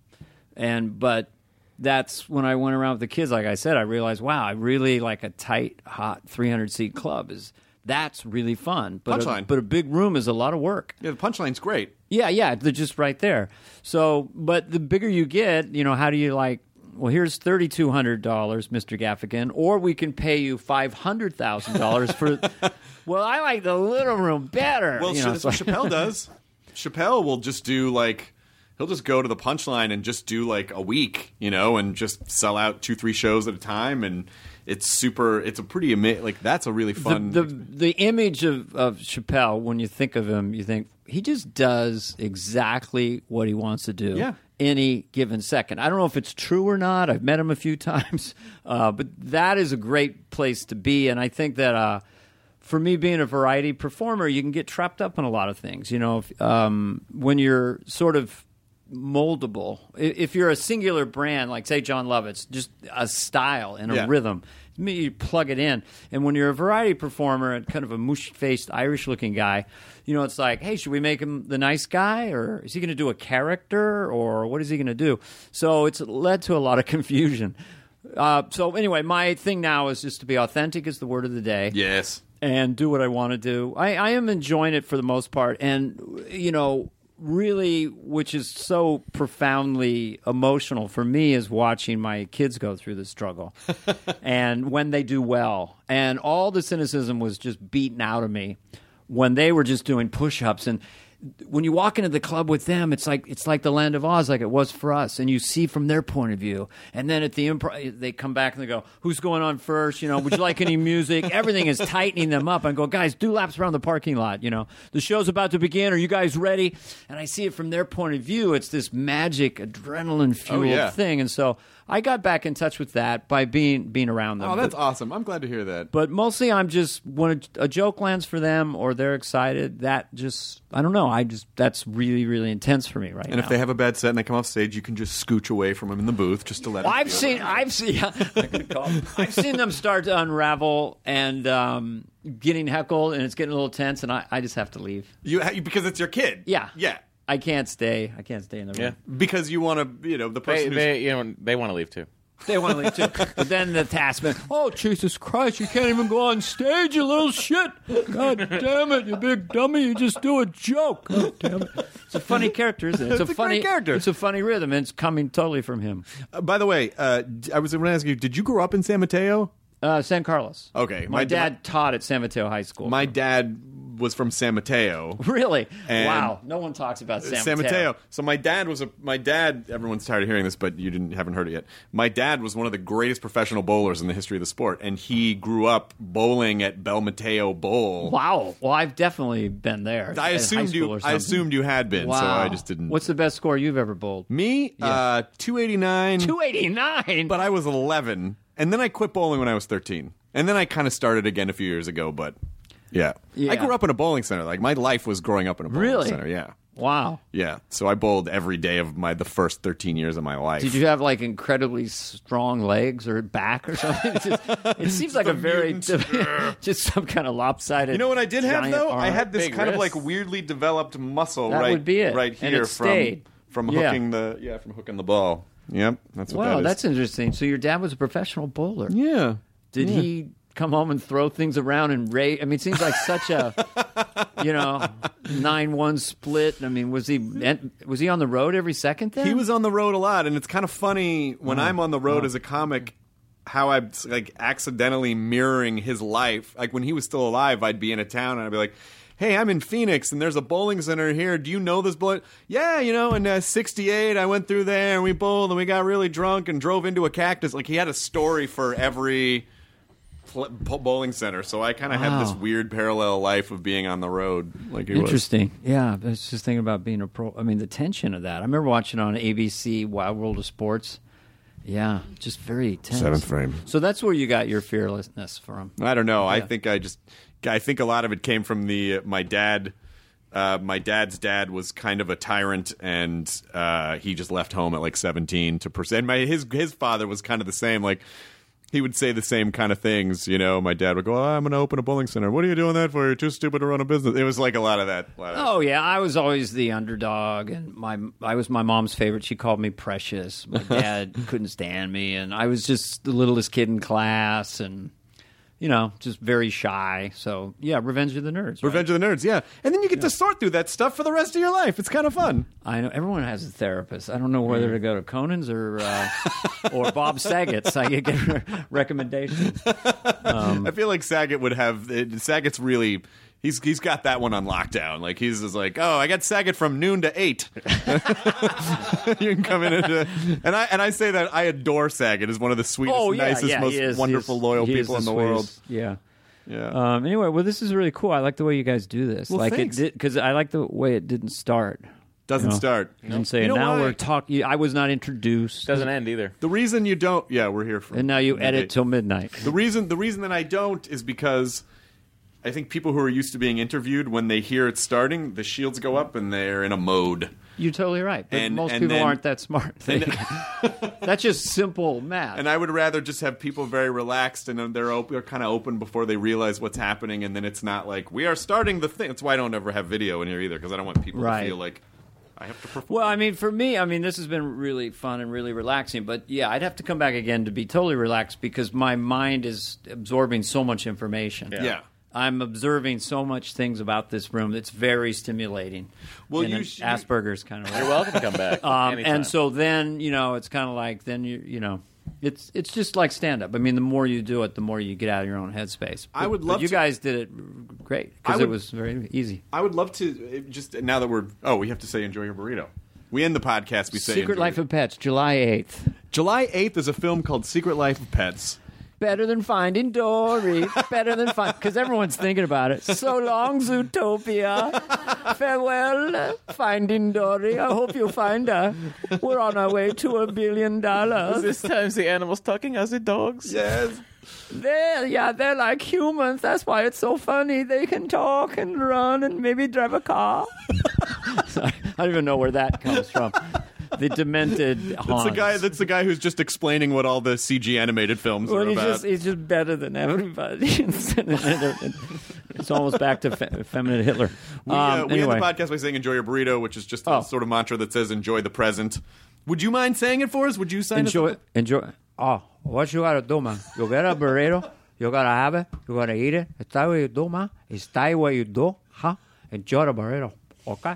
and but that's when I went around with the kids. Like I said, I realized, wow, I really like a tight, hot 300 seat club. Is that's really fun, but a, Punchline. but a big room is a lot of work. yeah, the punchline's great. Yeah, yeah, they're just right there. So, but the bigger you get, you know, how do you like? Well, here's thirty two hundred dollars, Mister Gaffigan, or we can pay you five hundred thousand dollars for. well, I like the little room better. Well, you know, that's what so- Chappelle does. Chappelle will just do like he'll just go to the punchline and just do like a week, you know, and just sell out two, three shows at a time, and it's super. It's a pretty ama- like that's a really the, fun. the the image of, of Chappelle when you think of him, you think he just does exactly what he wants to do. Yeah. Any given second. I don't know if it's true or not. I've met him a few times, uh, but that is a great place to be. And I think that uh, for me, being a variety performer, you can get trapped up in a lot of things. You know, if, um, when you're sort of moldable. If you're a singular brand, like say Jon Lovitz, just a style and a Yeah. rhythm, me you plug it in. And when you're a variety performer and kind of a mush-faced Irish-looking guy, you know, it's like, hey, should we make him the nice guy, or is he going to do a character, or what is he going to do? So it's led to a lot of confusion. Uh, so anyway, my thing now is just to be authentic is the word of the day yes, and do what I want to do. I, I am enjoying it for the most part, and you know, really, which is so profoundly emotional for me is watching my kids go through the struggle, and when they do well, and all the cynicism was just beaten out of me when they were just doing push-ups and. When you walk into the club with them, it's like it's like the land of Oz, like it was for us, and you see from their point of view. And then at the improv, they come back and they go, "Who's going on first? You know, would you like any music?" Everything is tightening them up. and go, guys, do laps around the parking lot. You know, the show's about to begin. Are you guys ready? And I see it from their point of view. It's this magic adrenaline fueled oh, yeah. thing, and so I got back in touch with that by being being around them. Oh, that's But- awesome. I'm glad to hear that. but mostly I'm just when a, a joke lands for them or they're excited. That just I don't know. I just that's really really intense for me right And now. And if they have a bad set and they come off stage, you can just scooch away from them in the booth just to let them I've seen. I've seen yeah, I could call. I've seen them start to unravel and um, getting heckled and it's getting a little tense and I, I just have to leave. you because it's your kid. Yeah, yeah. I can't stay. I can't stay in the room. Yeah. Because you want to, you know, the They, person who's they, you know, they want to leave too. They want to leave too. But then the taskman, oh Jesus Christ, you can't even go on stage, you little shit! God damn it, you big dummy! You just do a joke. God damn it! It's a funny character, isn't it? It's, It's a great funny character. It's a funny rhythm, and it's coming totally from him. Uh, by the way, uh, d- I was going to ask you, did you grow up in San Mateo? Uh, San Carlos. Okay, my, my- dad taught at San Mateo High School. My dad was from San Mateo. really? And- wow, no one talks about San, San Mateo. Mateo. So my dad was a my dad. Everyone's tired of hearing this, but you didn't haven't heard it yet. My dad was one of the greatest professional bowlers in the history of the sport, and he grew up bowling at Bel Mateo Bowl. Wow. Well, I've definitely been there. I assumed you. I assumed you had been, Wow. so I just didn't. What's the best score you've ever bowled? me? Uh, two eighty nine. Two eighty nine. But I was eleven, and then I quit bowling when I was thirteen, and then I kind of started again a few years ago. But yeah. Yeah. I grew up in a bowling center. Like my life was growing up in a bowling Really? center. Yeah. Wow. Yeah, so I bowled every day of my the first thirteen years of my life. Did you have like incredibly strong legs or back or something? It, just, it seems like a very just some kind of lopsided. You know what I did have giant though? I arm. had this Big kind of like weirdly developed muscle That right would be it. right And here it from stayed. from Yeah. hooking the yeah from hooking the ball. Yep, that's what Wow, that is. that's interesting. So your dad was a professional bowler. yeah. Did he come home and throw things around and rage? I mean, it seems like such a you know nine one split. I mean, was he was he on the road every second? Then He was on the road a lot, and it's kind of funny when Oh. I'm on the road as a comic. How I'm like accidentally mirroring his life. Like when he was still alive, I'd be in a town and I'd be like, "Hey, I'm in Phoenix, and there's a bowling center here. Do you know this bowling?" Yeah, you know. In uh, '68, I went through there and we bowled and we got really drunk and drove into a cactus. Like he had a story for every pl- bowling center. So I kind of had this weird parallel life of being on the road. Like he was. Interesting. Yeah, I was just thinking about being a pro. I mean, the tension of that. I remember watching on ABC Wild World of Sports. Yeah, just very tense. Seventh frame. So that's where you got your fearlessness from. I don't know. I think I just I think a lot of it came from the uh, my dad. Uh, my dad's dad was kind of a tyrant, and uh, he just left home at like seventeen to pursue. And my his his father was kind of the same. Like he would say the same kind of things. You know, my dad would go, oh, "I'm going to open a bowling center. What are you doing that for? You're too stupid to run a business." It was like a lot of that. lot of- Oh yeah, I was always the underdog, and my I was my mom's favorite. She called me precious. My dad couldn't stand me, and I was just the littlest kid in class, and you know, just very shy. So yeah, Revenge of the Nerds. right? Revenge of the Nerds, yeah. And then you get to sort through that stuff for the rest of your life. It's kind of fun. I know everyone has a therapist. I don't know whether to go to Conan's or uh, or Bob Saget's. I get get recommendations. I feel like Saget would have Saget's really he's he's got that one on lockdown. Like he's just like, oh, I got Saget from noon to eight. you can come in and, uh, and I and I say that I adore Saget as one of the sweetest, Oh yeah, nicest, yeah, most is. wonderful, loyal he is people in the world. Yeah. Yeah. Um, anyway, well, this is really cool. I like the way you guys do this. Well, like thanks. it did because I like the way it didn't start. Doesn't you know? start. And say You know now why? we're talking. I was not introduced, Doesn't end either. The reason you don't, yeah, we're here for. and now you edit till midnight. The reason the reason that I don't is because I think people who are used to being interviewed when they hear it starting, the shields go up and they're in a mode. You're totally right. But And- most and people then- aren't that smart. They- That's just simple math. And I would rather just have people very relaxed and they're op- they're kind of open before they realize what's happening, and then it's not like we are starting the thing. That's why I don't ever have video in here either because I don't want people Right. to feel like I have to perform. Well, I mean, for me, I mean, this has been really fun and really relaxing. But yeah, I'd have to come back again to be totally relaxed because my mind is absorbing so much information. Yeah. I'm observing so much things about this room that's very stimulating. Well, in you an sh- Asperger's kind of way. You're welcome to come back. Um, and so then, you know, it's kind of like then you you know, It's it's just like stand up. I mean, the more you do it, the more you get out of your own headspace. I would But love you to- guys did it great because it was very easy. I would love to uh, just now that we're oh we have to say enjoy your burrito. We end the podcast. We say Secret Life your- of Pets, July eighth. July eighth is a film called Secret Life of Pets. Better than Finding Dory. Better than find because everyone's thinking about it. So long, Zootopia. Farewell, Finding Dory. I hope you find her. We're on our way to a billion dollars. This time's the animals talking as the dogs. Yes. They're, yeah, they're like humans. That's why it's so funny. They can talk and run and maybe drive a car. Sorry, I don't even know where that comes from. The demented That's the guy. That's the guy who's just explaining what all the CG animated films well, are he's about. just, he's just better than everybody. it's almost back to fe- feminine Hitler. we, uh, Um, we end the podcast by saying "Enjoy your burrito," which is just a Oh. sort of mantra that says "Enjoy the present." Would you mind saying it for us? Would you sign us enjoy up? enjoy oh what you gotta do man you get a burrito you gotta have it you gotta eat it it's that what you do man it's that what you do huh enjoy the burrito okay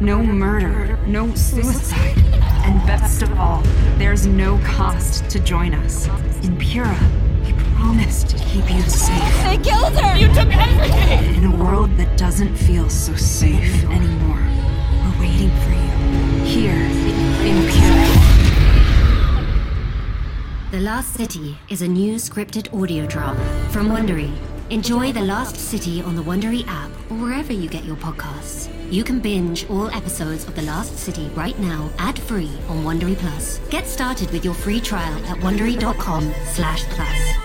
no murder, no suicide. And best of all, there's no cost to join us. In Pura, we promise to keep you safe. They killed her! You took everything! In a world that doesn't feel so safe anymore, we're waiting for you. Here, in Pura. The Last City is a new scripted audio drama from Wondery. Enjoy The Last City on the Wondery app or wherever you get your podcasts. You can binge all episodes of The Last City right now, ad-free on Wondery Plus. Get started with your free trial at wondery.com slash plus.